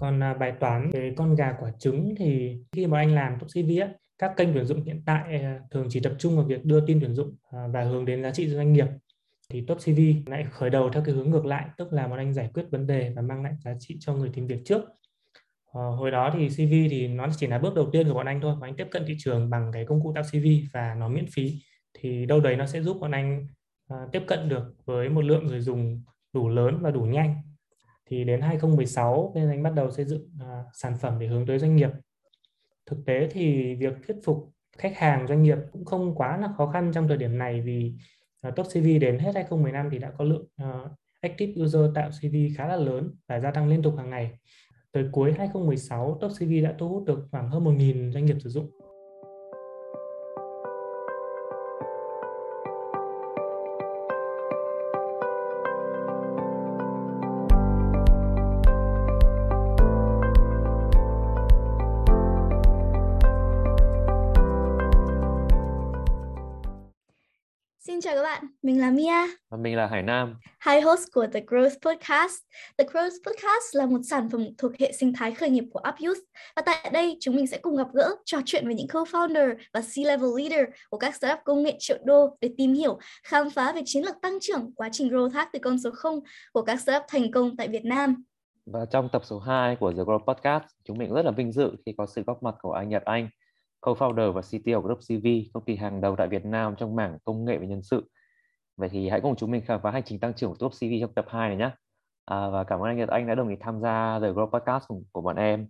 còn à, bài toán về con gà quả trứng thì khi mà anh làm top CV á, các kênh tuyển dụng hiện tại à, thường chỉ tập trung vào việc đưa tin tuyển dụng à, và hướng đến giá trị doanh nghiệp. Thì top CV lại khởi đầu theo cái hướng ngược lại tức là bọn anh giải quyết vấn đề và mang lại giá trị cho người tìm việc trước. Ờ, hồi đó thì CV thì nó chỉ là bước đầu tiên của bọn anh thôi bọn anh tiếp cận thị trường bằng cái công cụ tạo CV và nó miễn phí. Thì đâu đấy nó sẽ giúp bọn anh uh, tiếp cận được với một lượng người dùng đủ lớn và đủ nhanh thì đến 2016 bên anh bắt đầu xây dựng uh, sản phẩm để hướng tới doanh nghiệp thực tế thì việc thuyết phục khách hàng doanh nghiệp cũng không quá là khó khăn trong thời điểm này vì uh, top CV đến hết 2015 thì đã có lượng uh, active user tạo CV khá là lớn và gia tăng liên tục hàng ngày. Tới cuối 2016, top CV đã thu hút được khoảng hơn 1.000 doanh nghiệp sử dụng Mình là Mia. Và mình là Hải Nam. Hai host của The Growth Podcast. The Growth Podcast là một sản phẩm thuộc hệ sinh thái khởi nghiệp của UpYouth. Và tại đây chúng mình sẽ cùng gặp gỡ, trò chuyện với những co-founder và C-level leader của các startup công nghệ triệu đô để tìm hiểu, khám phá về chiến lược tăng trưởng, quá trình growth hack từ con số 0 của các startup thành công tại Việt Nam. Và trong tập số 2 của The Growth Podcast, chúng mình rất là vinh dự khi có sự góp mặt của anh Nhật Anh, co-founder và CTO của Group CV, công ty hàng đầu tại Việt Nam trong mảng công nghệ và nhân sự Vậy thì hãy cùng chúng mình khám phá hành trình tăng trưởng của Top CV trong tập 2 này nhé. À, và cảm ơn anh Nhật Anh đã đồng ý tham gia The Grow Podcast của, của bọn em.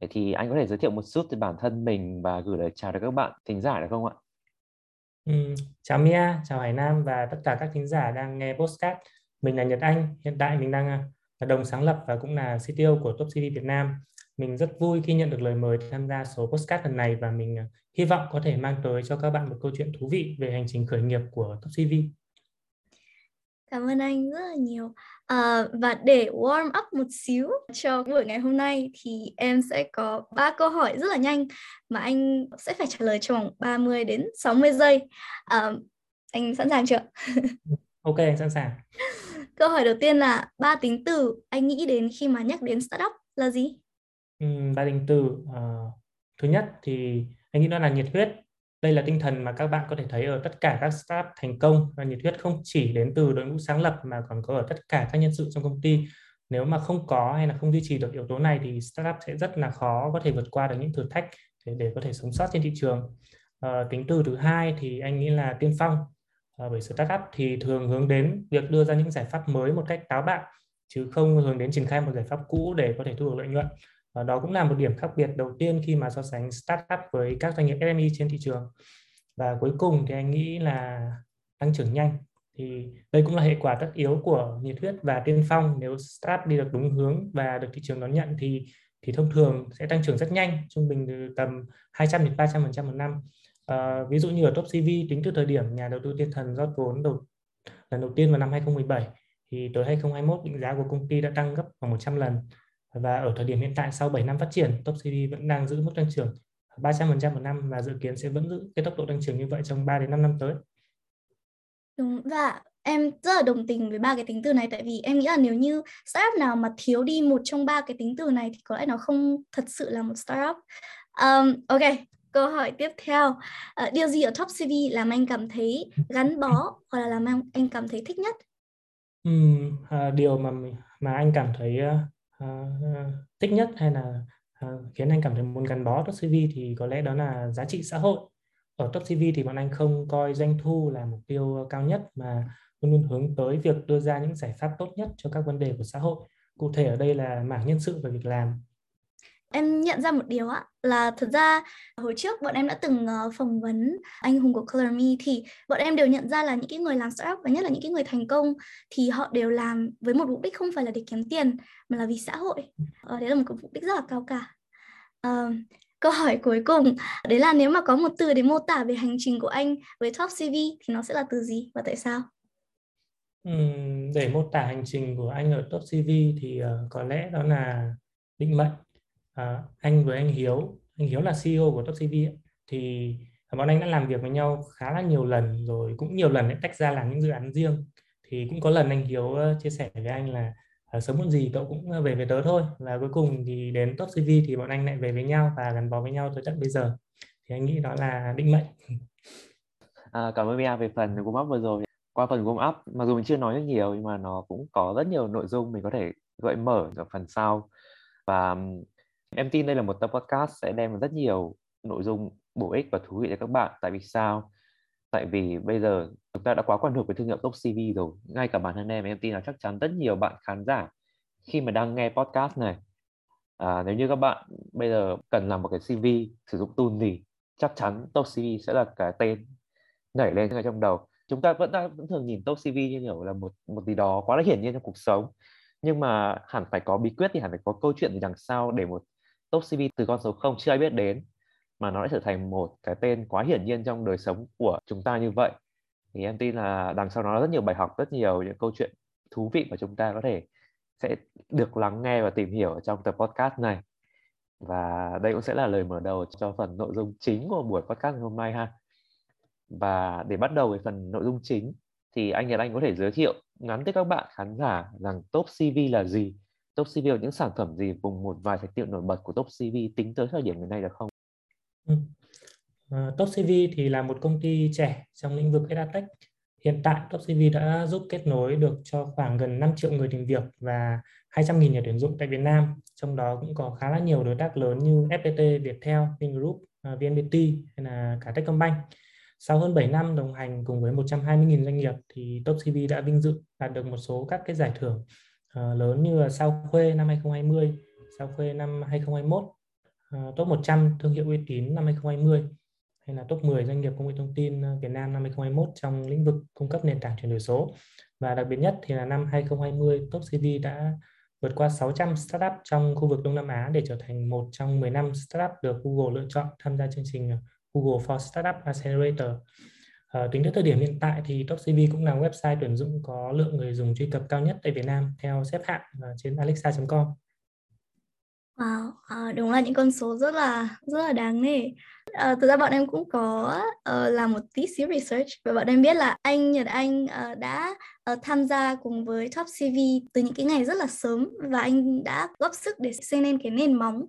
Vậy thì anh có thể giới thiệu một chút về bản thân mình và gửi lời chào đến các bạn thính giả được không ạ? Ừ, chào Mia, chào Hải Nam và tất cả các thính giả đang nghe podcast. Mình là Nhật Anh, hiện tại mình đang à, là đồng sáng lập và cũng là CTO của Top CV Việt Nam. Mình rất vui khi nhận được lời mời tham gia số podcast lần này và mình à, hy vọng có thể mang tới cho các bạn một câu chuyện thú vị về hành trình khởi nghiệp của Top CV. Cảm ơn anh rất là nhiều. À, và để warm up một xíu cho buổi ngày hôm nay thì em sẽ có ba câu hỏi rất là nhanh mà anh sẽ phải trả lời trong 30 đến 60 giây. À, anh sẵn sàng chưa? ok, sẵn sàng. Câu hỏi đầu tiên là ba tính từ anh nghĩ đến khi mà nhắc đến startup là gì? Ừ, ba tính từ uh, thứ nhất thì anh nghĩ nó là nhiệt huyết. Đây là tinh thần mà các bạn có thể thấy ở tất cả các startup thành công. Và nhiệt huyết không chỉ đến từ đội ngũ sáng lập mà còn có ở tất cả các nhân sự trong công ty. Nếu mà không có hay là không duy trì được yếu tố này thì startup sẽ rất là khó có thể vượt qua được những thử thách để, để có thể sống sót trên thị trường. À, tính từ thứ hai thì anh nghĩ là tiên phong. À, bởi startup thì thường hướng đến việc đưa ra những giải pháp mới một cách táo bạo chứ không hướng đến triển khai một giải pháp cũ để có thể thu được lợi nhuận và đó cũng là một điểm khác biệt đầu tiên khi mà so sánh startup với các doanh nghiệp SME trên thị trường. Và cuối cùng thì anh nghĩ là tăng trưởng nhanh. Thì đây cũng là hệ quả tất yếu của nhiệt huyết và tiên phong. Nếu startup đi được đúng hướng và được thị trường đón nhận thì thì thông thường sẽ tăng trưởng rất nhanh trung bình từ tầm 200 đến 300 phần trăm một năm. À, ví dụ như ở top CV tính từ thời điểm nhà đầu tư thiên thần rót vốn đầu lần đầu tiên vào năm 2017 thì tới 2021 định giá của công ty đã tăng gấp khoảng 100 lần và ở thời điểm hiện tại sau 7 năm phát triển Top CV vẫn đang giữ mức tăng trưởng 300% một năm và dự kiến sẽ vẫn giữ cái tốc độ tăng trưởng như vậy trong 3 đến 5 năm tới. Đúng và em rất là đồng tình với ba cái tính từ này tại vì em nghĩ là nếu như startup nào mà thiếu đi một trong ba cái tính từ này thì có lẽ nó không thật sự là một startup. Um, ok, câu hỏi tiếp theo uh, điều gì ở top CV làm anh cảm thấy gắn bó hoặc là làm anh, anh cảm thấy thích nhất? Um, uh, điều mà mà anh cảm thấy uh, uh, thích nhất hay là uh, khiến anh cảm thấy muốn gắn bó top CV thì có lẽ đó là giá trị xã hội. Ở top CV thì bọn anh không coi doanh thu là mục tiêu cao nhất mà luôn luôn hướng tới việc đưa ra những giải pháp tốt nhất cho các vấn đề của xã hội. Cụ thể ở đây là mảng nhân sự và việc làm em nhận ra một điều á là thật ra hồi trước bọn em đã từng ờ, phỏng vấn anh hùng của Color Me thì bọn em đều nhận ra là những cái người làm startup và nhất là những cái người thành công thì họ đều làm với một mục đích không phải là để kiếm tiền mà là vì xã hội. Uh, đấy là một cái mục đích rất là cao cả. Uh, câu hỏi cuối cùng đấy là nếu mà có một từ để mô tả về hành trình của anh với Top CV thì nó sẽ là từ gì và tại sao? Để mô tả hành trình của anh ở Top CV thì uh, có lẽ đó là định mệnh à, anh với anh Hiếu anh Hiếu là CEO của Top CV ấy, thì ờ, bọn anh đã làm việc với nhau khá là nhiều lần rồi cũng nhiều lần để tách ra làm những dự án riêng. Thì cũng có lần anh Hiếu ờ, chia sẻ với anh là uh, sớm muộn gì cậu cũng về với tớ thôi. Và cuối cùng thì đến top CV thì bọn anh lại về với nhau và gắn bó với nhau tới tận bây giờ. Thì anh nghĩ đó là định mệnh. À, cảm ơn Mia về phần warm up vừa rồi. Qua phần warm up mặc dù mình chưa nói rất nhiều nhưng mà nó cũng có rất nhiều nội dung mình có thể gợi mở ở phần sau. Và em tin đây là một tập podcast sẽ đem rất nhiều nội dung bổ ích và thú vị cho các bạn. Tại vì sao? Tại vì bây giờ chúng ta đã quá quen thuộc với thương hiệu top CV rồi. Ngay cả bản thân em em tin là chắc chắn rất nhiều bạn khán giả khi mà đang nghe podcast này. À, nếu như các bạn bây giờ cần làm một cái CV sử dụng tool gì chắc chắn top CV sẽ là cái tên nhảy lên ngay trong đầu. Chúng ta vẫn vẫn thường nhìn top CV như kiểu là một một gì đó quá là hiển nhiên trong cuộc sống. Nhưng mà hẳn phải có bí quyết thì hẳn phải có câu chuyện gì đằng sau để một top CV từ con số không chưa ai biết đến, mà nó đã trở thành một cái tên quá hiển nhiên trong đời sống của chúng ta như vậy. Thì em tin là đằng sau nó rất nhiều bài học, rất nhiều những câu chuyện thú vị mà chúng ta có thể sẽ được lắng nghe và tìm hiểu trong tập podcast này. Và đây cũng sẽ là lời mở đầu cho phần nội dung chính của buổi podcast hôm nay ha. Và để bắt đầu với phần nội dung chính, thì anh Nhật Anh có thể giới thiệu, ngắn tới các bạn khán giả rằng top CV là gì top CV những sản phẩm gì cùng một vài thành tiệu nổi bật của top CV tính tới thời điểm hiện nay được không? Ừ. Uh, top CV thì là một công ty trẻ trong lĩnh vực data tech Hiện tại Top CV đã giúp kết nối được cho khoảng gần 5 triệu người tìm việc và 200.000 nhà tuyển dụng tại Việt Nam. Trong đó cũng có khá là nhiều đối tác lớn như FPT, Viettel, Vingroup, ờ, uh, VNPT hay là cả Techcombank. Sau hơn 7 năm đồng hành cùng với 120.000 doanh nghiệp thì Top CV đã vinh dự đạt được một số các cái giải thưởng uh, lớn như là Sao Khuê năm 2020, Sao Khuê năm 2021, uh, ờ, Top 100 thương hiệu uy tín năm 2020 hay là top 10 doanh nghiệp công nghệ thông tin ờ, Việt Nam năm 2021 trong lĩnh vực cung cấp nền tảng chuyển đổi số. Và đặc biệt nhất thì là năm 2020 Top CV đã vượt qua 600 startup trong khu vực Đông Nam Á để trở thành một trong 15 startup được Google lựa chọn tham gia chương trình Google for Startup Accelerator. À, tính đến thời điểm hiện tại thì TopCV cũng là website tuyển dụng có lượng người dùng truy cập cao nhất tại Việt Nam theo xếp hạng ờ, trên alexa.com. Wow, à, đúng là những con số rất là rất là đáng nể uh, thực ra bọn em cũng có uh, làm một tí xíu research và bọn em biết là anh Nhật Anh uh, đã uh, tham gia cùng với Top CV từ những cái ngày rất là sớm và anh đã góp sức để xây nên cái nền móng.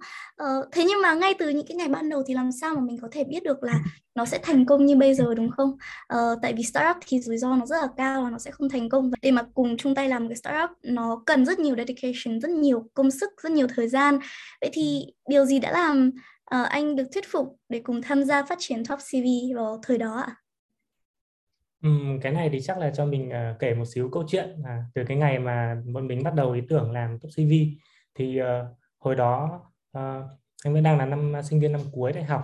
Uh, thế nhưng mà ngay từ những cái ngày ban đầu thì làm sao mà mình có thể biết được là nó sẽ thành công như bây giờ đúng không? Uh, tại vì startup thì rủi ro nó rất là cao và nó sẽ không thành công. Và để mà cùng chung tay làm cái startup nó cần rất nhiều dedication, rất nhiều công sức, rất nhiều thời gian. Vậy thì điều gì đã làm uh, anh được thuyết phục để cùng tham gia phát triển Top CV vào thời đó ạ? Ừ, cái này thì chắc là cho mình uh, kể một xíu câu chuyện à, từ cái ngày mà bọn mình bắt đầu ý tưởng làm Top CV thì uh, hồi đó uh, anh vẫn đang là năm sinh viên năm cuối đại học.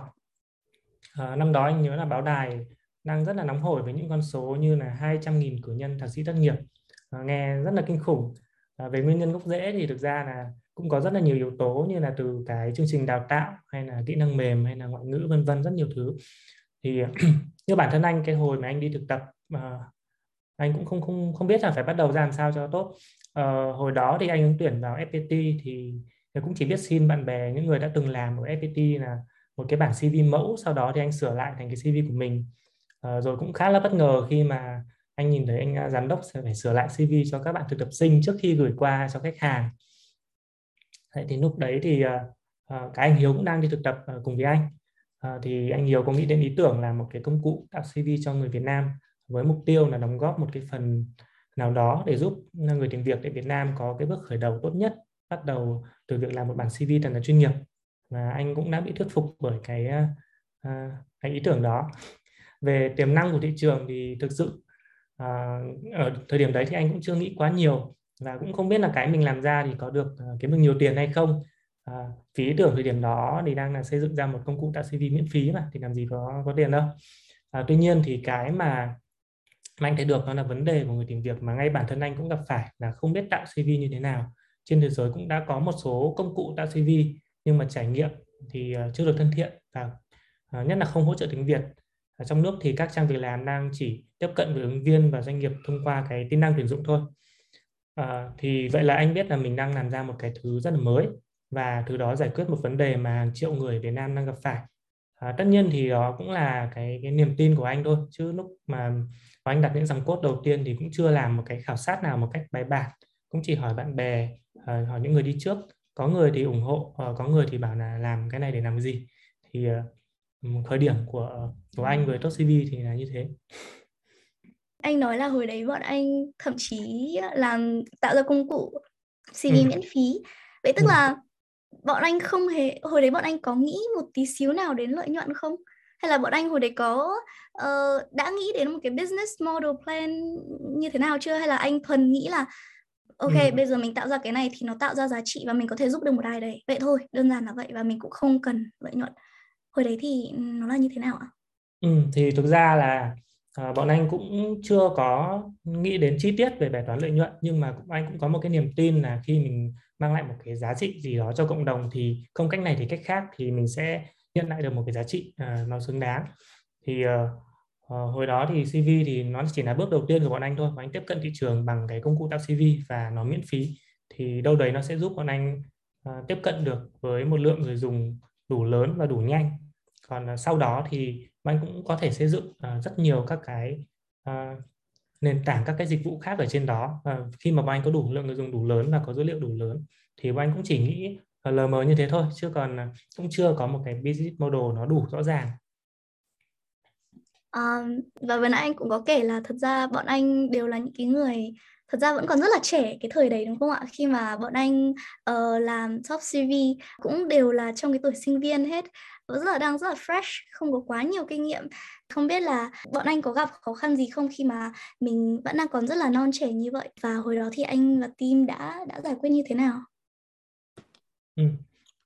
Uh, năm đó anh nhớ là báo đài đang rất là nóng hổi với những con số như là 200.000 cử nhân thạc sĩ tốt nghiệp. Uh, nghe rất là kinh khủng à, về nguyên nhân gốc rễ thì thực ra là cũng có rất là nhiều yếu tố như là từ cái chương trình đào tạo hay là kỹ năng mềm hay là ngoại ngữ vân vân rất nhiều thứ. Thì như bản thân anh cái hồi mà anh đi thực tập à, anh cũng không không không biết là phải bắt đầu ra làm sao cho tốt. À, hồi đó thì anh ứng tuyển vào FPT thì cũng chỉ biết xin bạn bè những người đã từng làm ở FPT là một cái bản CV mẫu sau đó thì anh sửa lại thành cái CV của mình. À, rồi cũng khá là bất ngờ khi mà anh nhìn thấy anh à, giám đốc sẽ phải sửa lại CV cho các bạn thực tập sinh trước khi gửi qua cho khách hàng. Đấy, thì lúc đấy thì uh, cái anh Hiếu cũng đang đi thực tập uh, cùng với anh. Uh, thì anh Hiếu có nghĩ đến ý tưởng là một cái công cụ tạo CV cho người Việt Nam với mục tiêu là đóng góp một cái phần nào đó để giúp người tìm việc tại Việt Nam có cái bước khởi đầu tốt nhất bắt đầu từ việc làm một bản CV thật là chuyên nghiệp. Và anh cũng đã bị thuyết phục bởi cái uh, cái ý tưởng đó. Về tiềm năng của thị trường thì thực sự à, ở thời điểm đấy thì anh cũng chưa nghĩ quá nhiều và cũng không biết là cái mình làm ra thì có được uh, kiếm được nhiều tiền hay không. À, phí ý tưởng thời điểm đó thì đang là xây dựng ra một công cụ tạo CV miễn phí mà thì làm gì có có tiền đâu. À, tuy nhiên thì cái mà mà anh thấy được đó là vấn đề của người tìm việc mà ngay bản thân anh cũng gặp phải là không biết tạo CV như thế nào. Trên thế giới cũng đã có một số công cụ tạo CV nhưng mà trải nghiệm thì uh, chưa được thân thiện và uh, nhất là không hỗ trợ tiếng Việt ở trong nước thì các trang việc làm đang chỉ tiếp cận với ứng viên và doanh nghiệp thông qua cái tin năng tuyển dụng thôi. À, thì vậy là anh biết là mình đang làm ra một cái thứ rất là mới và từ đó giải quyết một vấn đề mà hàng triệu người Việt Nam đang gặp phải. À, tất nhiên thì đó cũng là cái cái niềm tin của anh thôi chứ lúc mà anh đặt những dòng cốt đầu tiên thì cũng chưa làm một cái khảo sát nào một cách bài bản. Cũng chỉ hỏi bạn bè ờ, hỏi những người đi trước có người thì ủng hộ có người thì bảo là làm cái này để làm cái gì. Thì uh, khởi điểm của của anh với Top CV thì là như thế anh nói là hồi đấy bọn anh thậm chí làm tạo ra công cụ CV ừ. miễn phí vậy tức ừ. là bọn anh không hề hồi đấy bọn anh có nghĩ một tí xíu nào đến lợi nhuận không hay là bọn anh hồi đấy có uh, đã nghĩ đến một cái business model plan như thế nào chưa hay là anh thuần nghĩ là ok ừ. bây giờ mình tạo ra cái này thì nó tạo ra giá trị và mình có thể giúp được một ai đấy vậy thôi đơn giản là vậy và mình cũng không cần lợi nhuận hồi đấy thì nó là như thế nào ạ? Ừ, thì thực ra là à, bọn anh cũng chưa có nghĩ đến chi tiết về bài toán lợi nhuận nhưng mà cũng anh cũng có một cái niềm tin là khi mình mang lại một cái giá trị gì đó cho cộng đồng thì không cách này thì cách khác thì mình sẽ nhận lại được một cái giá trị à, nó xứng đáng. Thì à, hồi đó thì CV thì nó chỉ là bước đầu tiên của bọn anh thôi bọn anh tiếp cận thị trường bằng cái công cụ tạo CV và nó miễn phí. Thì đâu đấy nó sẽ giúp bọn anh à, tiếp cận được với một lượng người dùng đủ lớn và đủ nhanh. Còn à, sau đó thì anh cũng có thể xây dựng à, rất nhiều các cái à, nền tảng các cái dịch vụ khác ở trên đó. Uh, khi mà anh có đủ lượng người dùng đủ lớn và có dữ liệu đủ lớn thì anh cũng chỉ nghĩ lờ mờ như thế thôi chứ còn cũng chưa có một cái business model nó đủ rõ ràng. À, và vừa nãy anh cũng có kể là thật ra bọn anh đều là những cái người thật ra vẫn còn rất là trẻ cái thời đấy đúng không ạ? Khi mà bọn anh uh, làm top CV cũng đều là trong cái tuổi sinh viên hết. Rất là đang rất là fresh không có quá nhiều kinh nghiệm. Không biết là bọn anh có gặp khó khăn gì không khi mà mình vẫn đang còn rất là non trẻ như vậy? Và hồi đó thì anh và team đã đã giải quyết như thế nào? Ừ.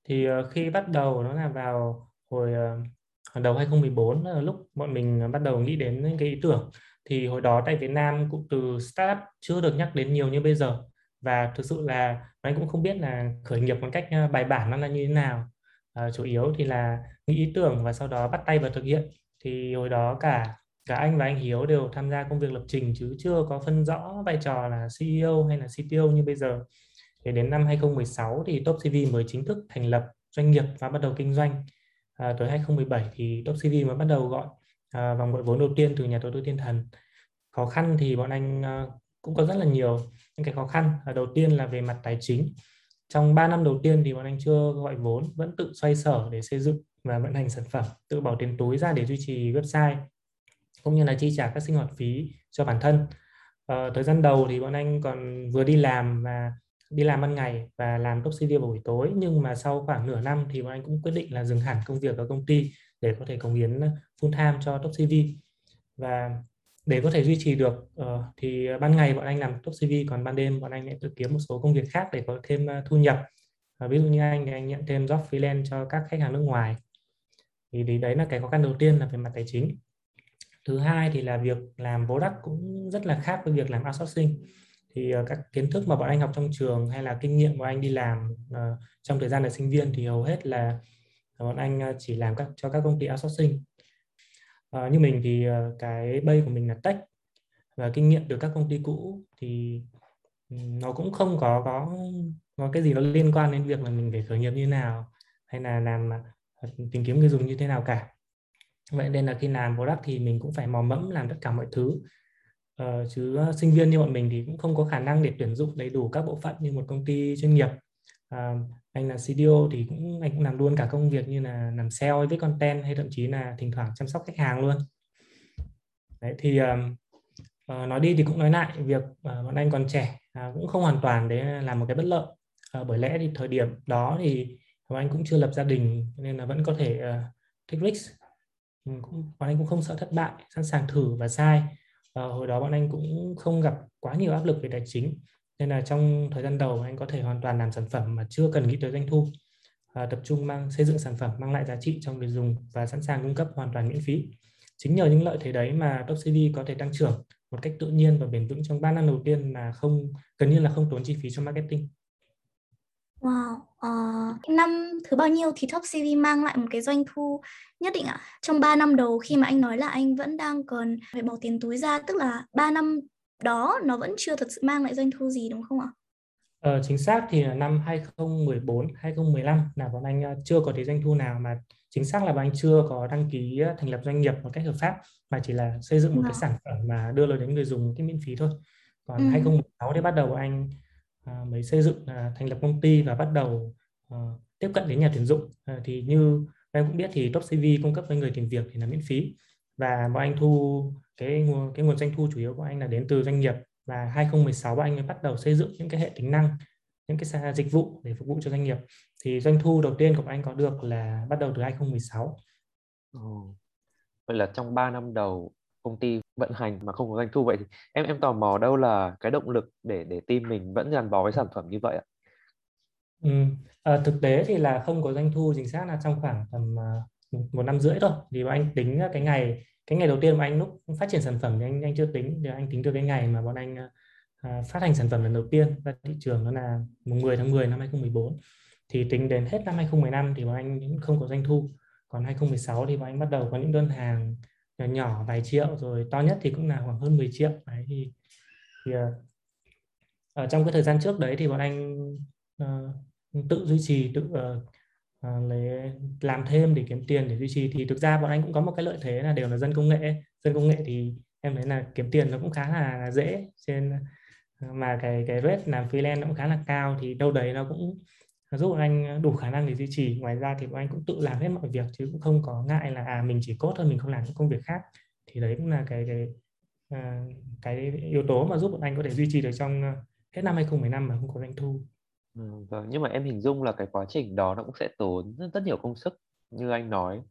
thì uh, khi bắt đầu nó là vào hồi uh, đầu 2014 là lúc bọn mình bắt đầu nghĩ đến những cái ý tưởng thì hồi đó tại Việt Nam cũng từ startup chưa được nhắc đến nhiều như bây giờ. Và thực sự là anh cũng không biết là khởi nghiệp một cách ờ, bài bản nó là như thế nào. À, chủ yếu thì là nghĩ ý tưởng và sau đó bắt tay vào thực hiện. Thì hồi đó cả cả anh và anh Hiếu đều tham gia công việc lập trình chứ chưa có phân rõ vai trò là CEO hay là CTO như bây giờ. Thì đến năm 2016 thì Top CV mới chính thức thành lập doanh nghiệp và bắt đầu kinh doanh. À, tới 2017 thì Top CV mới bắt đầu gọi à, vòng gọi vốn đầu tiên từ nhà đầu tư thiên thần. Khó khăn thì bọn anh ờ, cũng có rất là nhiều những cái khó khăn. Đầu tiên là về mặt tài chính. Trong 3 năm đầu tiên thì bọn anh chưa gọi vốn vẫn tự xoay sở để xây dựng và vận hành sản phẩm tự bỏ tiền túi ra để duy trì website cũng như là chi trả các sinh hoạt phí cho bản thân. À, thời gian đầu thì bọn anh còn vừa đi làm và đi làm ban ngày và làm top CV vào buổi tối. Nhưng mà sau khoảng nửa năm thì bọn anh cũng quyết định là dừng hẳn công việc ở công ty để có thể cống hiến ờ, full time cho top CV và để có thể duy trì được uh, thì ban ngày bọn anh làm top CV còn ban đêm bọn anh lại tự kiếm một số công việc khác để có thêm uh, thu nhập. Uh, ví dụ như anh thì anh nhận thêm job freelance cho các khách hàng nước ngoài. Thì, thì đấy là cái khó khăn đầu tiên là về mặt tài chính. Thứ hai thì là việc làm product cũng rất là khác với việc làm outsourcing. Thì uh, các kiến thức mà bọn anh học trong trường hay là kinh nghiệm của anh đi làm uh, trong thời gian là sinh viên thì hầu hết là bọn anh ờ, chỉ làm các cho các công ty outsourcing. À, như mình thì ờ, cái bay của mình là tech và kinh nghiệm từ các công ty cũ thì ừ, nó cũng không có có có cái gì nó liên quan đến việc là mình phải khởi nghiệp như nào hay là làm tìm kiếm người dùng như thế nào cả. Vậy nên là khi làm product thì mình cũng phải mò mẫm làm tất cả mọi thứ. Uh, chứ sinh viên như bọn mình thì cũng không có khả năng để tuyển dụng đầy đủ các bộ phận như một công ty chuyên nghiệp. Uh, anh là CDO thì cũng anh cũng làm luôn cả công việc như là làm sale với content hay thậm chí là thỉnh thoảng chăm sóc khách hàng luôn. Đấy thì uh, uh, nói đi thì cũng nói lại việc uh, bọn anh còn trẻ uh, cũng không hoàn toàn để làm một cái bất lợi. Uh, bởi lẽ thì thời điểm đó thì bọn anh cũng chưa lập gia đình nên là vẫn có thể uh, take risk. Ừ, cũng, bọn anh cũng không sợ thất bại sẵn sàng thử và sai. Uh, hồi đó bọn anh cũng không gặp quá nhiều áp lực về tài chính nên là trong thời gian đầu anh có thể hoàn toàn làm sản phẩm mà chưa cần nghĩ tới doanh thu. À, tập trung mang xây dựng sản phẩm mang lại giá trị cho người dùng và sẵn sàng cung cấp hoàn toàn miễn phí. Chính nhờ những lợi thế đấy mà Top CV có thể tăng trưởng một cách tự nhiên và bền vững trong 3 năm đầu tiên mà không gần như là không tốn chi phí cho marketing. Wow, uh, năm thứ bao nhiêu thì Top CV mang lại một cái doanh thu nhất định ạ? Trong 3 năm đầu khi mà anh nói là anh vẫn đang còn phải bỏ tiền túi ra, tức là 3 năm đó nó vẫn chưa thật sự mang lại doanh thu gì đúng không ạ? Ờ, chính xác thì là năm 2014, 2015 là bọn anh ờ, chưa có thấy doanh thu nào mà chính xác là bọn anh chưa có đăng ký ờ, thành lập doanh nghiệp một cách hợp pháp mà chỉ là xây dựng một à. cái vâng. sản phẩm mà đưa lời đến người dùng cái miễn phí thôi. Còn ừ. 2016 thì bắt đầu bọn anh à, mới xây dựng à, thành lập công ty và bắt đầu à, tiếp cận đến nhà tuyển dụng à, thì như em cũng biết thì Top CV cung cấp với người tìm việc thì là miễn phí và bọn anh thu cái nguồn cái nguồn doanh thu chủ yếu của anh là đến từ doanh nghiệp và 2016 bọn anh mới bắt đầu xây dựng những cái hệ tính năng những cái dịch vụ để phục vụ cho doanh nghiệp thì doanh thu đầu tiên của anh có được là bắt đầu từ 2016 oh. vậy là trong 3 năm đầu công ty vận hành mà không có doanh thu vậy thì em em tò mò đâu là cái động lực để để team mình vẫn gắn bó với sản phẩm như vậy ạ? Ừ. À, thực tế thì là không có doanh thu chính xác là trong khoảng tầm uh, một năm rưỡi thôi. Thì anh tính cái ngày cái ngày đầu tiên mà anh lúc phát triển sản phẩm thì anh anh chưa tính. Thì anh tính được cái ngày mà bọn anh uh, phát hành sản phẩm lần đầu tiên ra thị trường đó là mùng 10 tháng 10 năm 2014 thì tính đến hết năm 2015 thì bọn anh không có doanh thu. Còn 2016 thì bọn anh bắt đầu có những đơn hàng nhỏ nhỏ vài triệu rồi to nhất thì cũng là khoảng hơn 10 triệu. Đấy thì, thì uh, ở trong cái thời gian trước đấy thì bọn anh uh, tự duy trì tự uh, À, lấy làm thêm để kiếm tiền để duy trì. Thì thực ra bọn anh cũng có một cái lợi thế là đều là dân công nghệ dân công nghệ thì em thấy là kiếm tiền nó cũng khá là dễ. Trên à, mà cái cái rate làm freelance nó cũng khá là cao. Thì đâu đấy nó cũng giúp anh đủ khả năng để duy trì. Ngoài ra thì bọn anh cũng tự làm hết mọi việc chứ cũng không có ngại là à mình chỉ cốt thôi mình không làm những công việc khác. Thì đấy cũng là cái cái à, cái yếu tố mà giúp bọn anh có thể duy trì được trong à, hết năm 2015 mà không có doanh thu ừ, vâng nhưng mà em hình dung là cái quá trình đó nó cũng sẽ tốn rất, rất nhiều công sức như anh nói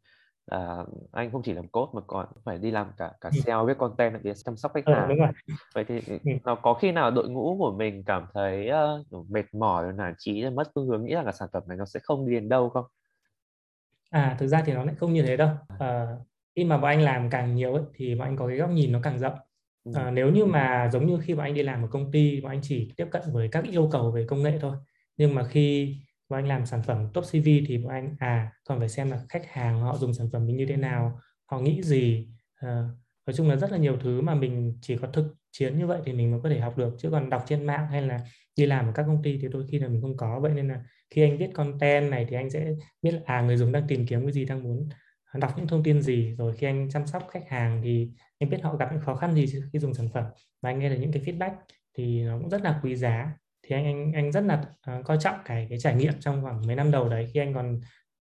à, anh không chỉ làm code mà còn phải đi làm cả cả SEO viết content để chăm sóc khách hàng. Ừ, đúng rồi. Vậy thì ừ. nó có khi nào đội ngũ của mình cảm thấy uh, mệt mỏi, nản chí, mất phương hướng nghĩ rằng là sản phẩm này nó sẽ không đi đến đâu không? À thực ra thì nó lại không như thế đâu. À, khi mà bọn anh làm càng nhiều ấy, thì bọn anh có cái góc nhìn nó càng rộng. À, nếu như mà giống như khi bọn anh đi làm ở công ty, bọn anh chỉ tiếp cận với các yêu cầu về công nghệ thôi. Nhưng mà khi bọn anh làm sản phẩm top CV thì bọn anh à còn phải xem là khách hàng họ dùng sản phẩm mình như thế nào họ nghĩ gì. À, nói chung là rất là nhiều thứ mà mình chỉ có thực chiến như vậy thì mình mới có thể học được. Chứ còn đọc trên mạng hay là đi làm ở các công ty thì đôi khi là mình không có. Vậy nên là khi anh viết content này thì anh sẽ biết là à người dùng đang tìm kiếm cái gì đang muốn đọc những thông tin gì. Rồi khi anh chăm sóc khách hàng thì anh biết họ gặp những khó khăn gì khi dùng sản phẩm. Và anh nghe được những cái feedback thì nó cũng rất là quý giá thì anh anh anh rất là uh, coi trọng cái cái trải nghiệm trong khoảng mấy năm đầu đấy khi anh còn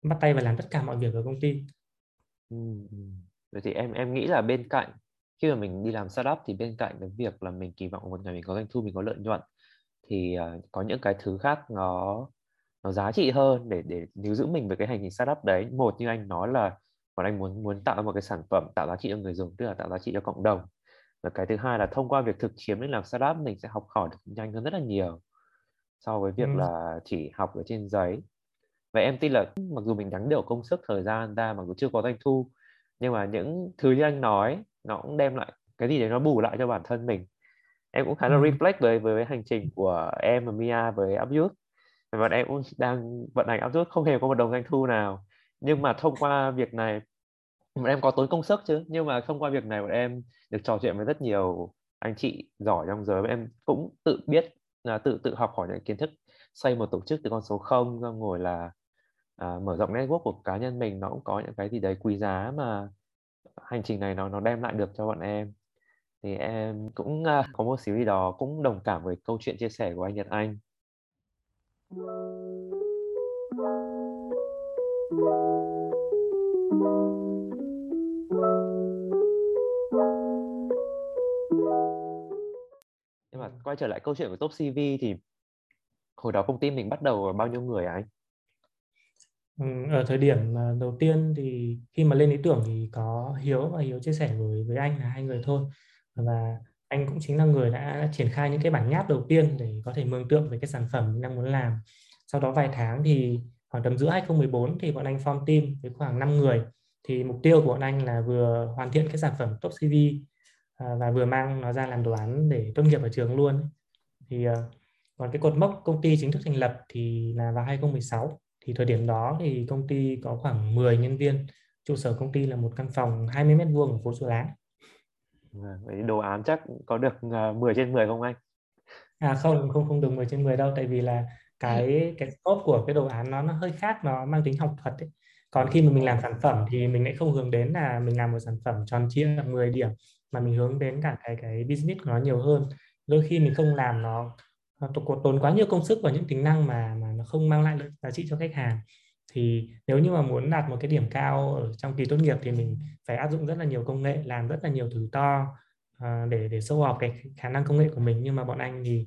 bắt tay và làm tất cả mọi việc ở công ty. Ừ, ừ. Vậy thì em em nghĩ là bên cạnh khi mà mình đi làm startup thì bên cạnh cái việc là mình kỳ vọng một ngày mình có doanh thu mình có lợi nhuận thì uh, có những cái thứ khác nó nó giá trị hơn để để níu giữ mình về cái hành trình startup đấy một như anh nói là còn anh muốn muốn tạo ra một cái sản phẩm tạo giá trị cho người dùng tức là tạo giá trị cho cộng đồng và cái thứ hai là thông qua việc thực chiến đến làm startup mình sẽ học hỏi được nhanh hơn rất là nhiều so với việc ừ. là chỉ học ở trên giấy. Và em tin là mặc dù mình đánh đều công sức thời gian ra mặc dù chưa có doanh thu nhưng mà những thứ như anh nói nó cũng đem lại cái gì đấy nó bù lại cho bản thân mình. Em cũng khá là ừ. reflect với với hành trình của em và Mia với Upyut và bọn em cũng đang vận hành Upyut không hề có một đồng doanh thu nào. Nhưng mà thông qua việc này bọn em có tốn công sức chứ. Nhưng mà thông qua việc này bọn em được trò chuyện với rất nhiều anh chị giỏi trong giới. Và em cũng tự biết là tự tự học hỏi những kiến thức xây một tổ chức từ con số không xong ngồi là à, mở rộng network của cá nhân mình nó cũng có những cái gì đấy quý giá mà hành trình này nó nó đem lại được cho bọn em. Thì em cũng uh, có một xíu gì đó cũng đồng cảm với câu chuyện chia sẻ của anh Nhật Anh. Nhưng mà quay trở lại câu chuyện của top CV thì hồi đó công ty mình bắt đầu bao nhiêu người à anh? Ừ, ở thời điểm à, đầu tiên thì khi mà lên ý tưởng thì có Hiếu và Hiếu chia sẻ với với anh là hai người thôi. Và anh cũng chính là người đã triển khai những cái bản nháp đầu tiên để có thể mường tượng về cái sản phẩm mình đang muốn làm. Sau đó vài tháng thì khoảng tầm giữa 2014 thì bọn anh form team với khoảng 5 người. Thì mục tiêu của bọn anh là vừa hoàn thiện cái sản phẩm top CV và vừa mang nó ra làm đồ án để tốt nghiệp ở trường luôn. Thì à, còn cái cột mốc công ty chính thức thành lập thì là vào 2016 thì thời điểm đó thì công ty có khoảng 10 nhân viên. Trụ sở công ty là một căn phòng 20 mét vuông ở phố Số Lá vâng, Vậy đồ án chắc có được 10 à, trên 10 không anh? À không, không không được 10 trên 10 đâu. Tại vì là cái cái scope của cái đồ án nó nó hơi khác nó mang tính học thuật ấy. Còn khi mà mình làm sản phẩm thì mình lại không hướng đến là mình làm một sản phẩm tròn chia là 10 điểm mà mình hướng đến cả cái cái business của nó nhiều hơn. Đôi khi mình không làm nó tốn quá nhiều công sức vào những tính năng mà mà nó không mang lại lợi giá trị cho khách hàng. Thì nếu như mà muốn đạt một cái điểm cao ở trong kỳ tốt nghiệp thì mình phải áp dụng rất là nhiều công nghệ làm rất là nhiều thử to uh, để để sâu học cái khả năng công nghệ của mình. Nhưng mà bọn anh thì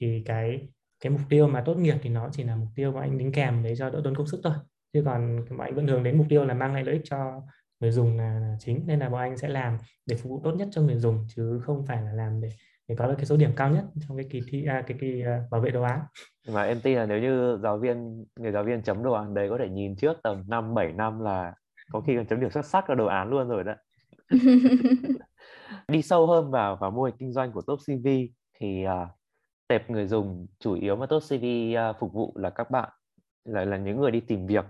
thì cái cái mục tiêu mà tốt nghiệp thì nó chỉ là mục tiêu mà anh đính kèm để cho đỡ tốn công sức thôi. Chứ còn bọn anh vẫn hướng đến mục tiêu là mang lại lợi ích cho người dùng là, là chính nên là bọn anh sẽ làm để phục vụ tốt nhất cho người dùng chứ không phải là làm để để có được cái số điểm cao nhất trong cái kỳ thi à, cái kỳ uh, bảo vệ đồ án. Mà em tin là nếu như giáo viên người giáo viên chấm đồ án đấy có thể nhìn trước tầm 5 7 năm là có khi còn chấm điểm xuất sắc cho đồ án luôn rồi đó đi sâu hơn vào vào mô hình kinh doanh của Top CV thì uh, tệp người dùng chủ yếu mà Top CV uh, phục vụ là các bạn là là những người đi tìm việc.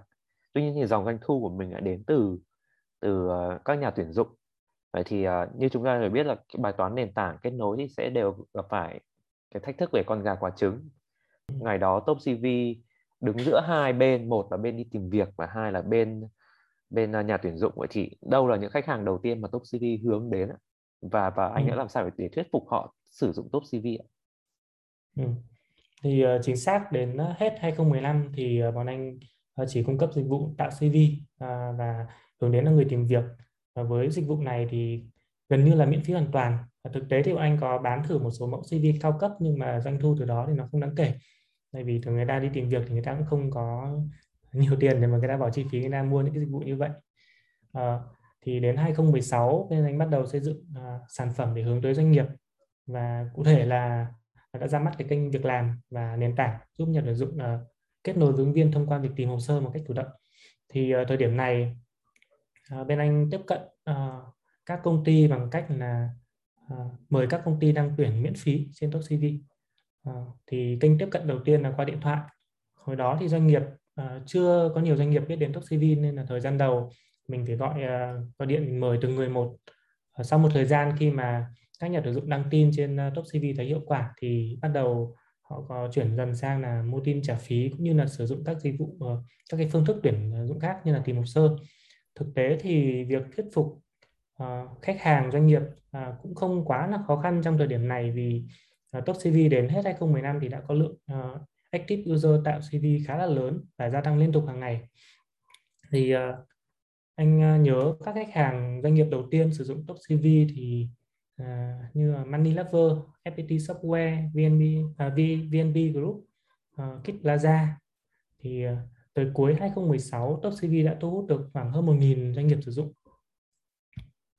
Tuy nhiên thì dòng doanh thu của mình lại đến từ từ uh, các nhà tuyển dụng vậy thì uh, như chúng ta đều biết là cái bài toán nền tảng kết nối thì sẽ đều gặp phải cái thách thức về con gà quả trứng ngày đó top cv đứng giữa hai bên một là bên đi tìm việc và hai là bên bên uh, nhà tuyển dụng vậy thì đâu là những khách hàng đầu tiên mà top cv hướng đến và và anh ừ. đã làm sao để thuyết phục họ sử dụng top cv ạ? Ừ. thì uh, chính xác đến hết 2015 thì uh, bọn anh uh, chỉ cung cấp dịch vụ tạo CV uh, và hướng đến là người tìm việc. Và với dịch vụ này thì gần như là miễn phí hoàn toàn. Và thực tế thì bọn anh có bán thử một số mẫu CV cao cấp nhưng mà doanh thu từ đó thì nó không đáng kể. Tại vì thường người ta đi tìm việc thì người ta cũng không có nhiều tiền để mà người ta bỏ chi phí người ta mua những cái dịch vụ như vậy. À, thì đến 2016 nên anh bắt đầu xây dựng uh, sản phẩm để hướng tới doanh nghiệp. Và cụ thể là đã ra mắt cái kênh việc làm và nền tảng giúp nhà tuyển dụng uh, ờ, kết nối với ứng viên thông qua việc tìm hồ sơ một cách chủ động thì uh, thời điểm này à, bên anh tiếp cận à, các công ty bằng cách là à, mời các công ty đăng tuyển miễn phí trên top CV à, thì kênh tiếp cận đầu tiên là qua điện thoại. Hồi đó thì doanh nghiệp à, chưa có nhiều doanh nghiệp biết đến top CV nên là thời gian đầu mình phải gọi à, gọi điện mình mời từng người một. À, sau một thời gian khi mà các nhà tuyển dụng đăng tin trên uh, top CV thấy hiệu quả thì bắt đầu họ có chuyển dần sang là mua tin trả phí cũng như là sử dụng các dịch vụ uh, các cái phương thức tuyển dụng khác như là tìm hồ sơ thực tế thì việc thuyết phục uh, khách hàng doanh nghiệp uh, cũng không quá là khó khăn trong thời điểm này vì uh, top CV đến hết 2015 thì đã có lượng uh, active user tạo CV khá là lớn và gia tăng liên tục hàng ngày. Thì uh, anh uh, nhớ các khách hàng doanh nghiệp đầu tiên sử dụng top CV thì uh, như Money Lover, FPT Software, VNB, uh, à, VNB Group, uh, Kit Plaza. Thì uh, tới cuối 2016 Top CV đã thu hút được khoảng hơn 1.000 doanh nghiệp sử dụng.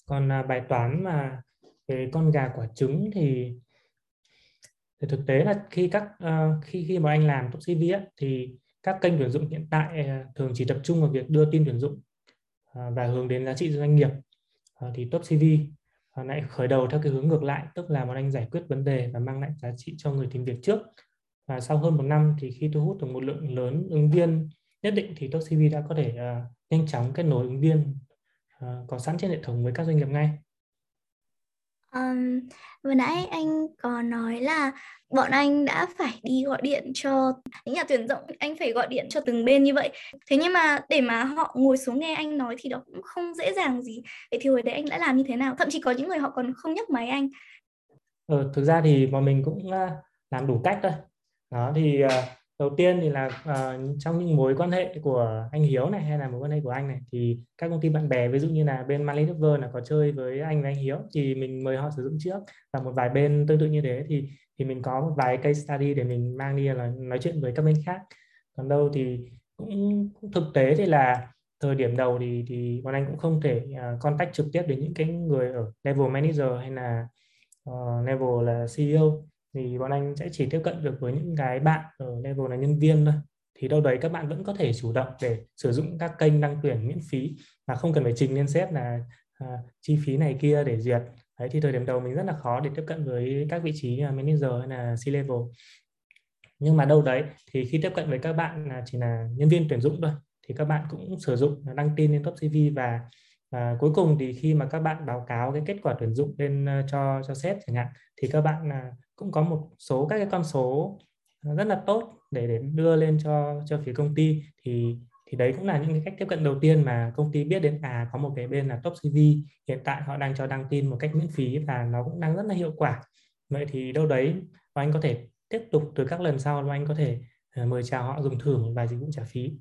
Còn à, bài toán mà về con gà quả trứng thì, thì thực tế là khi các uh, khi khi mà anh làm Top CV á, thì các kênh tuyển dụng hiện tại à, thường chỉ tập trung vào việc đưa tin tuyển dụng à, và hướng đến giá trị doanh nghiệp. Thì Top CV lại khởi đầu theo cái hướng ngược lại, tức là bọn anh giải quyết vấn đề và mang lại giá trị cho người tìm việc trước. Và sau hơn một năm thì khi thu hút được một lượng lớn ứng viên nhất định thì Top CV đã có thể uh, nhanh chóng kết nối ứng viên uh, có sẵn trên hệ thống với các doanh nghiệp ngay. Um, vừa nãy anh có nói là bọn anh đã phải đi gọi điện cho những nhà tuyển dụng anh phải gọi điện cho từng bên như vậy. Thế nhưng mà để mà họ ngồi xuống nghe anh nói thì đó cũng không dễ dàng gì. Vậy thì hồi đấy anh đã làm như thế nào? Thậm chí có những người họ còn không nhấc máy anh. Ừ, thực ra thì bọn mình cũng uh, làm đủ cách thôi. Đó thì đầu tiên thì là uh, trong những mối quan hệ của anh Hiếu này hay là mối quan hệ của anh này thì các công ty bạn bè ví dụ như là bên Money là có chơi với anh và anh Hiếu thì mình mời họ sử dụng trước. Và một vài bên tương tự như thế thì thì mình có một vài case study để mình mang đi là nói chuyện với các bên khác. Còn đâu thì cũng, cũng thực tế thì là thời điểm đầu thì thì bọn anh cũng không thể uh, contact trực tiếp đến những cái người ở level manager hay là uh, level là CEO thì bọn anh sẽ chỉ tiếp cận được với những cái bạn ở level là nhân viên thôi. Thì đâu đấy các bạn vẫn có thể chủ động để sử dụng các kênh đăng tuyển miễn phí mà không cần phải trình lên sếp là à, chi phí này kia để duyệt. Đấy thì thời điểm đầu mình rất là khó để tiếp cận với các vị trí là manager hay là C level nhưng mà đâu đấy thì khi tiếp cận với các bạn là chỉ là nhân viên tuyển dụng thôi thì các bạn cũng sử dụng à, đăng tin lên top CV và à, cuối cùng thì khi mà các bạn báo cáo cái kết quả tuyển dụng lên uh, cho cho sếp chẳng hạn thì các bạn uh, cũng có một số các cái con số ờ, rất là tốt để để đưa lên cho cho phía công ty. Thì thì đấy cũng là những cái cách tiếp cận đầu tiên mà công ty biết đến à có một cái bên là top CV hiện tại họ đang cho đăng tin một cách miễn phí và nó cũng đang rất là hiệu quả. Vậy thì đâu đấy và anh có thể tiếp tục từ các lần sau anh có thể ờ, mời chào họ, dùng thử một vài dịch vụ trả phí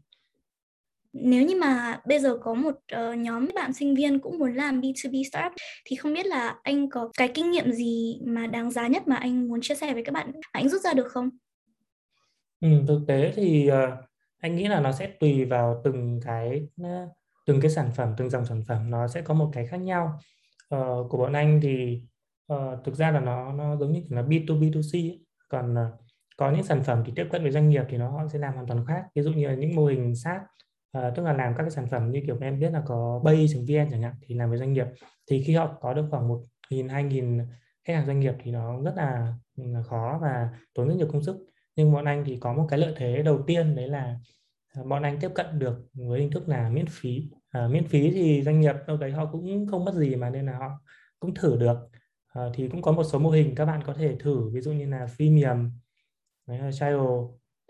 nếu như mà bây giờ có một uh, nhóm bạn sinh viên cũng muốn làm B2B startup thì không biết là anh có cái kinh nghiệm gì mà đáng giá nhất mà anh muốn chia sẻ với các bạn anh rút ra được không? Ừ, thực tế thì uh, anh nghĩ là nó sẽ tùy vào từng cái ờ, từng cái sản phẩm từng dòng sản phẩm nó sẽ có một cái khác nhau uh, của bọn anh thì uh, thực ra là nó nó giống như là B2B 2C ấy. còn uh, có những sản phẩm thì tiếp cận với doanh nghiệp thì nó họ sẽ làm hoàn toàn khác ví dụ như là những mô hình SaaS Ờ, tức là làm các cái sản phẩm như kiểu em biết là có bay.vn chẳng hạn thì làm với doanh nghiệp. Thì khi họ có được khoảng một nghìn hai nghìn khách hàng doanh nghiệp thì nó rất là, là khó và tốn rất nhiều công sức. Nhưng bọn anh thì có một cái lợi thế đầu tiên đấy là ờ, bọn anh tiếp cận được với hình thức là miễn phí. À, miễn phí thì doanh nghiệp đâu đấy họ cũng không mất gì mà nên là họ cũng thử được. À, thì cũng có một số mô hình các bạn có thể thử ví dụ như là freemium trial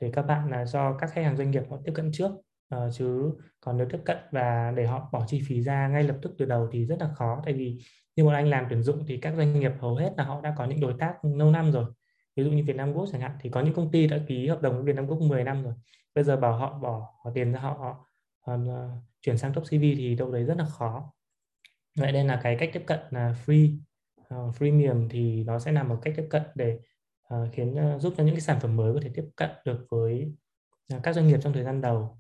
để các bạn là do các khách hàng doanh nghiệp họ tiếp cận trước. Ờ, chứ còn nếu tiếp cận và để họ bỏ chi phí ra ngay lập tức từ đầu thì rất là khó. Tại vì như bọn anh làm tuyển dụng thì các doanh nghiệp hầu hết là họ đã có những đối tác lâu năm rồi. Ví dụ như Việt Nam Group chẳng hạn thì có những công ty đã ký hợp đồng với Việt Nam Group 10 năm rồi. Bây giờ bảo họ bỏ, bỏ tiền ra họ, họ, họ uh, chuyển sang top CV thì đâu đấy rất là khó. Vậy nên là cái cách tiếp cận là free uh, freemium thì nó sẽ là một cách tiếp cận để uh, khiến uh, giúp cho những cái sản phẩm mới có thể tiếp cận được với uh, các doanh nghiệp trong thời gian đầu.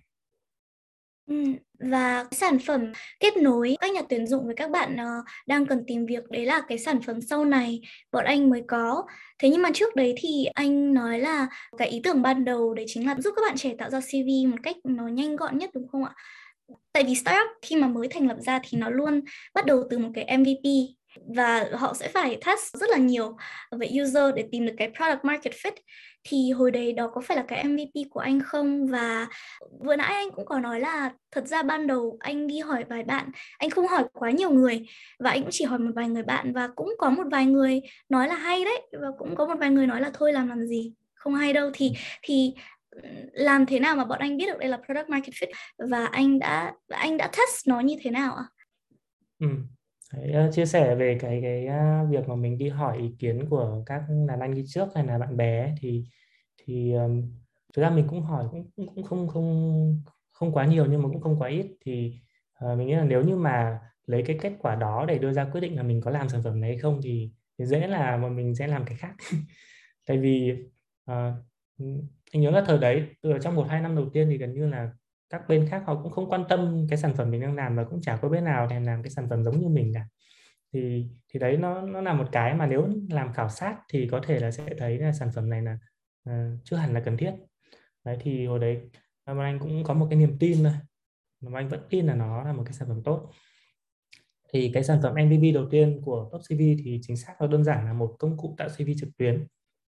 Ừ, và cái sản phẩm kết nối các nhà tuyển dụng với các bạn uh, đang cần tìm việc đấy là cái sản phẩm sau này bọn anh mới có. Thế nhưng mà trước đấy thì anh nói là cái ý tưởng ban đầu đấy chính là giúp các bạn trẻ tạo ra CV một cách nó nhanh gọn nhất đúng không ạ? Tại vì startup khi mà mới thành lập ra thì nó luôn bắt đầu từ một cái MVP và họ sẽ phải test rất là nhiều về user để tìm được cái product market fit thì hồi đấy đó có phải là cái MVP của anh không và vừa nãy anh cũng có nói là thật ra ban đầu anh đi hỏi vài bạn, anh không hỏi quá nhiều người và anh cũng chỉ hỏi một vài người bạn và cũng có một vài người nói là hay đấy và cũng có một vài người nói là thôi làm làm gì, không hay đâu thì thì làm thế nào mà bọn anh biết được đây là product market fit và anh đã anh đã test nó như thế nào ạ? Ừ. Đấy, chia sẻ về cái cái việc mà mình đi hỏi ý kiến của các đàn anh đi trước hay là bạn bè thì thì um, thực ra mình cũng hỏi cũng cũng không không không quá nhiều nhưng mà cũng không quá ít. Thì uh, mình nghĩ là nếu như mà lấy cái kết quả đó để đưa ra quyết định là mình có làm sản phẩm này hay không thì, thì dễ là mà mình sẽ làm cái khác. Tại vì uh, anh nhớ là thời đấy từ trong một hai năm đầu tiên thì gần như là các bên khác họ cũng không quan tâm cái sản phẩm mình đang làm và cũng chả có bên nào thèm làm cái sản phẩm giống như mình cả. Thì thì đấy nó nó là một cái mà nếu làm khảo sát thì có thể là sẽ thấy là sản phẩm này là uh, chưa hẳn là cần thiết. Đấy thì hồi đấy ờ, mà anh cũng có một cái niềm tin thôi. Mà anh vẫn tin là nó là một cái sản phẩm tốt. Thì cái sản phẩm MVP đầu tiên của Top CV thì chính xác và đơn giản là một công cụ tạo CV trực tuyến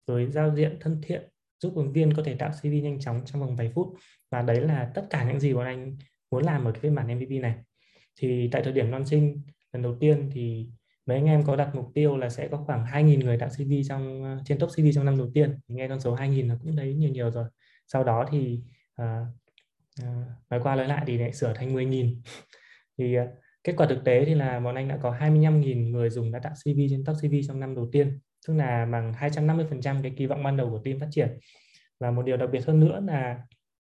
với giao diện thân thiện giúp ứng viên có thể tạo CV nhanh chóng trong vòng vài phút. Và đấy là tất cả những gì bọn anh muốn làm ở cái phiên bản MVP này. Thì tại thời điểm launching lần đầu tiên thì mấy anh em có đặt mục tiêu là sẽ có khoảng 2.000 người tạo CV trong ờ, trên top CV trong năm đầu tiên. Thì nghe con số 2.000 là cũng thấy nhiều nhiều rồi. Sau đó thì uh, uh, nói qua nói lại thì lại sửa thành 10.000 thì uh, kết quả thực tế thì là bọn anh đã có 25.000 người dùng đã tạo CV trên top CV trong năm đầu tiên tức là bằng 250% cái kỳ vọng ban đầu của team phát triển. Và một điều đặc biệt hơn nữa là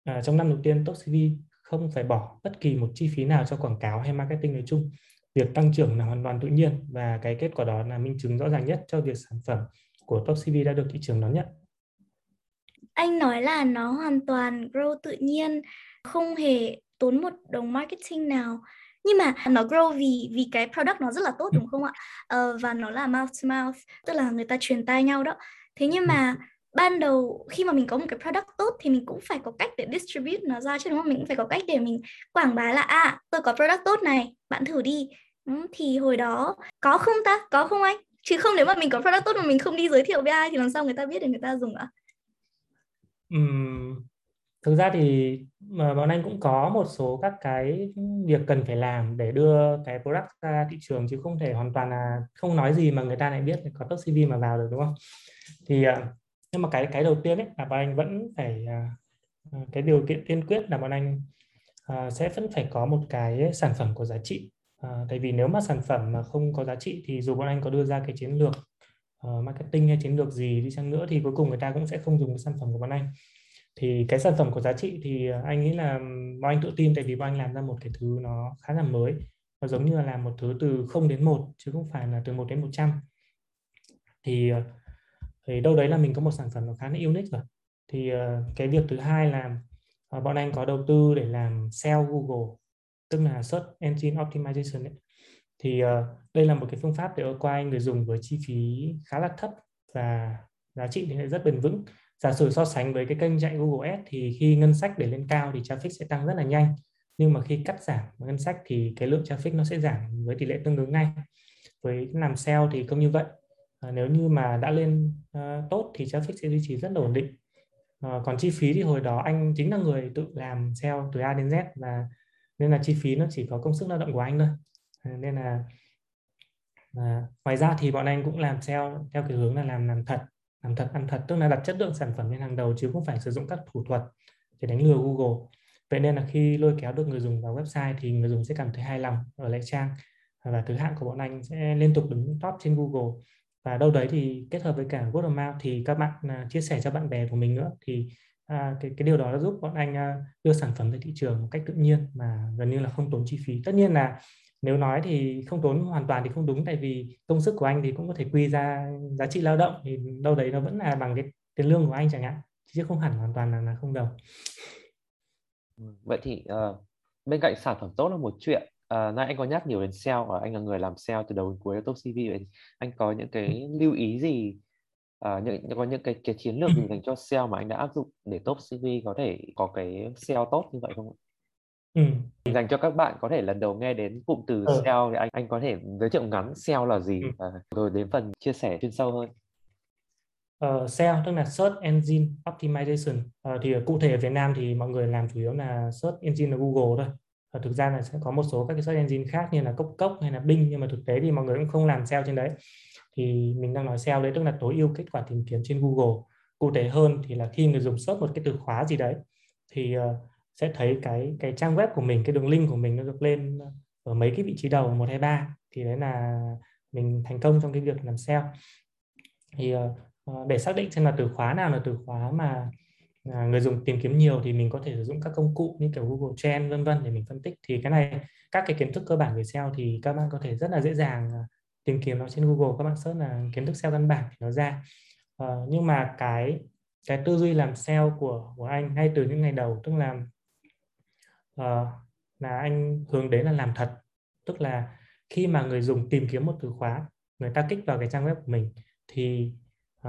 à, trong năm đầu tiên top CV không phải bỏ bất kỳ một chi phí nào cho quảng cáo hay marketing nói chung. Việc tăng trưởng là hoàn toàn tự nhiên và cái kết quả đó là minh chứng rõ ràng nhất cho việc sản phẩm của top CV đã được thị trường đón nhận. Anh nói là nó hoàn toàn grow tự nhiên không hề tốn một đồng marketing nào nhưng mà nó grow vì vì cái product nó rất là tốt đúng không ạ? Uh, và nó là mouth to mouth tức là người ta truyền tai nhau đó. Thế nhưng mà ban đầu khi mà mình có một cái product tốt thì mình cũng phải có cách để distribute nó ra chứ đúng không? Mình cũng phải có cách để mình quảng bá là à tôi có product tốt này bạn thử đi. Ừ, thì hồi đó có không ta? Có không anh? Chứ không nếu mà mình có product tốt mà mình không đi giới thiệu với ai thì làm sao người ta biết để người ta dùng ạ? Uhm, thực ra thì, mà bọn anh cũng có một số các cái việc cần phải làm để đưa cái product ra thị trường chứ không thể hoàn toàn là không nói gì mà người ta lại biết có top CV mà vào được, đúng không? Thì à, nhưng mà cái cái đầu tiên ấy là bọn anh vẫn phải à, à, cái điều kiện tiên quyết là bọn anh sẽ vẫn phải có một cái sản phẩm có giá trị. Tại vì nếu mà sản phẩm mà không có giá trị thì dù bọn anh có đưa ra cái chiến lược ờ, marketing hay chiến lược gì đi chăng nữa thì cuối cùng người ta cũng sẽ không dùng cái sản phẩm của bọn anh thì cái sản phẩm có giá trị thì ờ, anh nghĩ là bọn anh tự tin tại vì bọn anh làm ra một cái thứ nó khá là mới. Nó giống như là làm một thứ từ 0 đến 1 chứ không phải là từ 1 đến 100 thì ờ, thì đâu đấy là mình có một sản phẩm nó khá là unique rồi. Thì ờ, cái việc thứ hai là bọn anh có đầu tư để làm SEO Google, tức là Search Engine Optimization ấy. thì đây là một cái phương pháp để acquire người dùng với chi phí khá là thấp và giá trị thì lại rất bền vững giả sử so sánh với cái kênh chạy Google Ads thì khi ngân sách để lên cao thì traffic sẽ tăng rất là nhanh. Nhưng mà khi cắt giảm ngân sách thì cái lượng traffic nó sẽ giảm với tỷ lệ tương ứng ngay. Với làm SEO thì không như vậy. À, nếu như mà đã lên uh, tốt thì traffic sẽ duy trì rất là ổn định. À, còn chi phí thì hồi đó anh chính là người tự làm SEO từ A đến Z và nên là chi phí nó chỉ có công sức lao động của anh thôi. À, nên là à, ngoài ra thì bọn anh cũng làm SEO theo cái hướng là làm làm thật làm thật ăn thật tức là đặt chất lượng sản phẩm lên hàng đầu chứ không phải sử dụng các thủ thuật để đánh lừa Google. Vậy nên là khi lôi kéo được người dùng vào website thì người dùng sẽ cảm thấy hài lòng ở lại trang và thứ hạng của bọn anh sẽ liên tục đứng top trên Google. Và đâu đấy thì kết hợp với cả word of mouth thì các bạn uh, chia sẻ cho bạn bè của mình nữa thì uh, cái cái điều đó đã giúp bọn anh uh, đưa sản phẩm ra thị trường một cách tự nhiên mà gần như là không tốn chi phí. Tất nhiên là nếu nói thì không tốn hoàn toàn thì không đúng tại vì công sức của anh thì cũng có thể quy ra giá trị lao động thì đâu đấy nó vẫn là bằng cái tiền lương của anh chẳng hạn chứ không hẳn hoàn toàn là, là không đồng vậy thì uh, bên cạnh sản phẩm tốt là một chuyện uh, nãy anh có nhắc nhiều đến SEO và anh là người làm SEO từ đầu đến cuối top CV vậy anh có những cái lưu ý gì uh, những có những cái cái chiến lược gì dành cho SEO mà anh đã áp dụng để top CV có thể có cái SEO tốt như vậy không ạ? Ừ. dành cho các bạn có thể lần đầu nghe đến cụm từ ừ. SEO thì anh anh có thể giới thiệu ngắn SEO là gì ừ. và rồi đến phần chia sẻ chuyên sâu hơn. Uh, SEO tức là Search Engine Optimization uh, thì cụ thể ở Việt Nam thì mọi người làm chủ yếu là Search Engine là Google thôi và thực ra là sẽ có một số các cái search engine khác như là cốc cốc hay là bing nhưng mà thực tế thì mọi người cũng không làm SEO trên đấy thì mình đang nói SEO đấy tức là tối ưu kết quả tìm kiếm trên Google cụ thể hơn thì là khi người dùng search một cái từ khóa gì đấy thì uh, sẽ thấy cái cái trang web của mình cái đường link của mình nó được lên ở mấy cái vị trí đầu một hai ba. Thì đấy là mình thành công trong cái việc làm SEO thì uh, để xác định xem là từ khóa nào là từ khóa mà À, người dùng tìm kiếm nhiều thì mình có thể sử dụng các công cụ như kiểu Google Trend vân vân để mình phân tích. Thì cái này các cái kiến thức cơ bản về SEO thì các bạn có thể rất là dễ dàng à, tìm kiếm nó trên Google. Các bạn search là kiến thức SEO căn bản thì nó ra. Ờ, nhưng mà cái cái tư duy làm SEO của của anh ngay từ những ngày đầu tức là uh, là anh hướng đến là làm thật. Tức là khi mà người dùng tìm kiếm một từ khóa người ta kích vào cái trang web của mình thì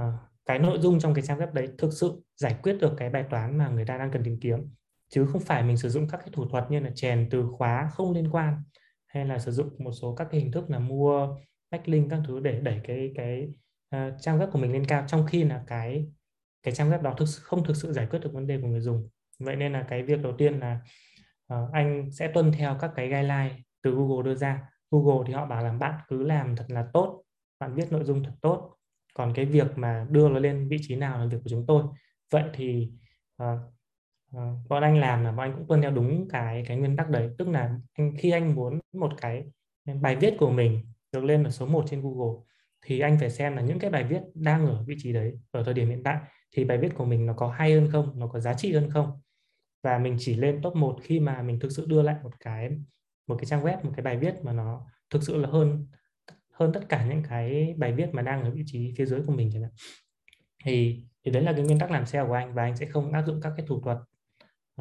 uh, cái nội dung trong cái trang web đấy thực sự giải quyết được cái bài toán mà người ta đang cần tìm kiếm. Chứ không phải mình sử dụng các cái thủ thuật như là chèn từ khóa không liên quan hay là sử dụng một số các cái hình thức là mua backlink các thứ để đẩy cái cái uh, trang web của mình lên cao trong khi là cái cái trang web đó thực sự không thực sự giải quyết được vấn đề của người dùng. Vậy nên là cái việc đầu tiên là uh, anh sẽ tuân theo các cái guideline từ Google đưa ra. Google thì họ bảo là bạn cứ làm thật là tốt bạn viết nội dung thật tốt. Còn cái việc mà đưa nó lên vị trí nào là việc của chúng tôi. Vậy thì uh, uh, bọn anh làm là bọn anh cũng tuân theo đúng cái cái nguyên tắc đấy. Tức là anh, khi anh muốn một cái bài viết của mình được lên ở số 1 trên Google thì anh phải xem là những cái bài viết đang ở vị trí đấy ở thời điểm hiện tại thì bài viết của mình nó có hay hơn không nó có giá trị hơn không và mình chỉ lên top 1 khi mà mình thực sự đưa lại một cái một cái trang web một cái bài viết mà nó thực sự là hơn hơn tất cả những cái bài viết mà đang ở vị trí phía dưới của mình chẳng hạn. Thì thì đấy là cái nguyên tắc làm SEO của anh và anh sẽ không áp dụng các cái thủ thuật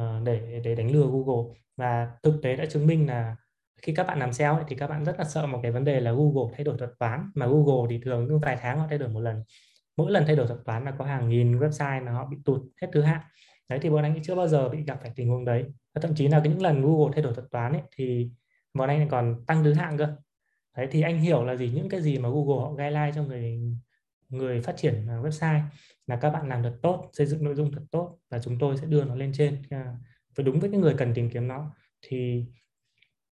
uh, để để đánh lừa Google. Và thực tế đã chứng minh là khi các bạn làm SEO ấy, thì các bạn rất là sợ một cái vấn đề là Google thay đổi thuật toán mà Google thì thường cứ vài tháng họ thay đổi một lần. Mỗi lần thay đổi thuật toán là có hàng nghìn website là họ bị tụt hết thứ hạng đấy thì bọn anh chưa bao giờ bị gặp phải tình huống đấy. Và thậm chí là cái những lần Google thay đổi thuật toán ấy, thì bọn anh còn tăng thứ hạng cơ. Đấy thì anh hiểu là gì những cái gì mà Google họ guideline cho người người phát triển à, website là các bạn làm thật tốt xây dựng nội dung thật tốt và chúng tôi sẽ đưa nó lên trên à, với đúng với cái người cần tìm kiếm nó. Thì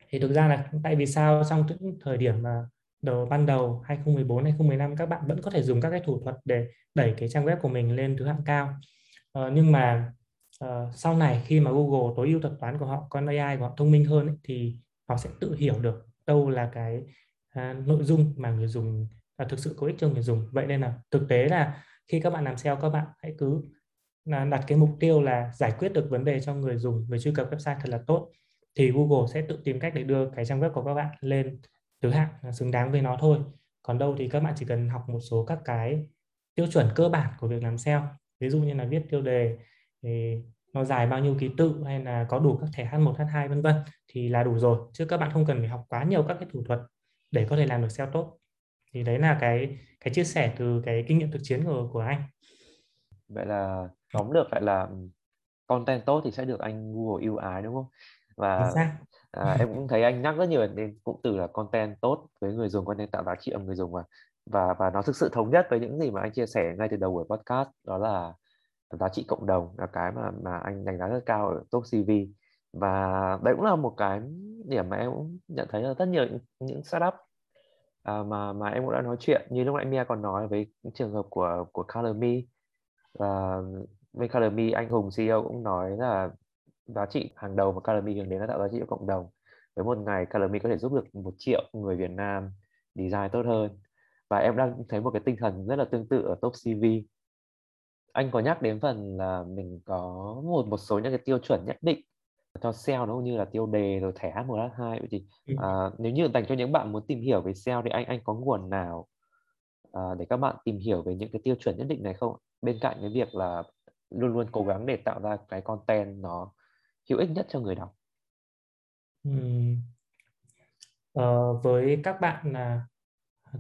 thì thực ra là tại vì sao trong những thời điểm mà đầu ban đầu 2014 2015 các bạn vẫn có thể dùng các cái thủ thuật để đẩy cái trang web của mình lên thứ hạng cao. Ờ, nhưng mà uh, sau này khi mà Google tối ưu thuật toán của họ con AI của họ thông minh hơn ấy, thì họ sẽ tự hiểu được đâu là cái uh, nội dung mà người dùng và thực sự có ích cho người dùng. Vậy nên là thực tế là khi các bạn làm SEO các bạn hãy cứ là đặt cái mục tiêu là giải quyết được vấn đề cho người dùng người truy cập website thật là tốt thì Google sẽ tự tìm cách để đưa cái trang web của các bạn lên thứ hạng à, xứng đáng với nó thôi. Còn đâu thì các bạn chỉ cần học một số các cái tiêu chuẩn cơ bản của việc làm SEO ví dụ như là viết tiêu đề thì nó dài bao nhiêu ký tự hay là có đủ các thẻ H1, H2 vân vân thì là đủ rồi. Chứ các bạn không cần phải học quá nhiều các cái thủ thuật để có thể làm được SEO tốt. Thì đấy là cái cái chia sẻ từ cái kinh nghiệm thực chiến của của anh. Vậy là tóm được lại là content tốt thì sẽ được anh Google yêu ái đúng không? Và à, em cũng thấy anh nhắc rất nhiều đến cụm từ là content tốt với người dùng content tạo giá trị ở người dùng và và và nó thực sự thống nhất với những gì mà anh chia sẻ ngay từ đầu của podcast đó là giá trị cộng đồng là cái mà mà anh đánh giá rất cao ở top CV và đấy cũng là một cái điểm mà em cũng nhận thấy là rất nhiều những, những startup à, mà mà em cũng đã nói chuyện như lúc nãy Mia còn nói với trường hợp của của Color Me. Và bên Color Me anh Hùng CEO cũng nói là giá trị hàng đầu mà Color Me hướng đến là tạo giá trị cho cộng đồng. Với một ngày Color Me có thể giúp được một triệu người Việt Nam design tốt hơn. Và em đang thấy một cái tinh thần rất là tương tự ở top CV anh có nhắc đến phần là mình có một một số những cái tiêu chuẩn nhất định cho SEO nó như là tiêu đề rồi thẻ H1 H2 vậy thì ừ. à, nếu như dành cho những bạn muốn tìm hiểu về SEO thì anh anh có nguồn nào à, để các bạn tìm hiểu về những cái tiêu chuẩn nhất định này không bên cạnh cái việc là luôn luôn cố gắng để tạo ra cái content nó hữu ích nhất cho người đọc ừ. ờ, với các bạn là